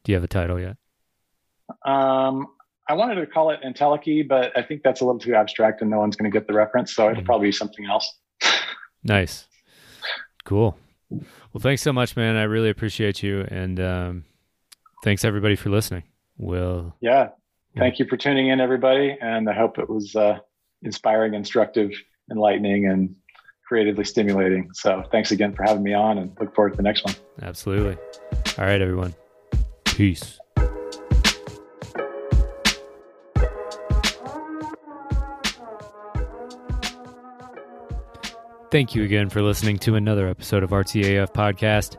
Do you have a title yet? Um, I wanted to call it Entelechy, but I think that's a little too abstract and no one's going to get the reference. So it'll Mhm. probably be something else. Nice. Cool. Well, thanks so much, man. I really appreciate you, and um, thanks everybody for listening. We'll Yeah. Thank you for tuning in, everybody. And I hope it was uh, inspiring, instructive, enlightening, and creatively stimulating. So thanks again for having me on and look forward to the next one. absolutely. All right, everyone. Peace. Thank you again for listening to another episode of RTAF Podcast.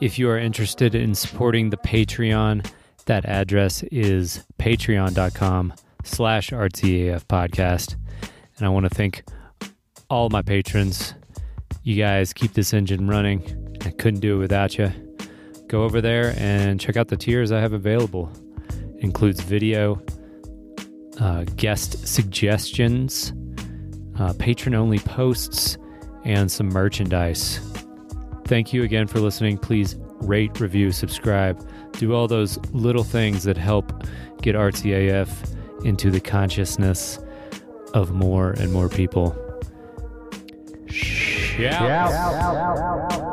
If you are interested in supporting the Patreon, that address is patreon.com slash RTAF Podcast. And I want to thank all my patrons You guys keep this engine running. I couldn't do it without you. Go over there and check out the tiers I have available. It includes video, uh, guest suggestions, uh, patron only posts, and some merchandise. Thank you again for listening. Please rate, review, subscribe. Do all those little things that help get RTAF into the consciousness of more and more people. Shout. Yeah.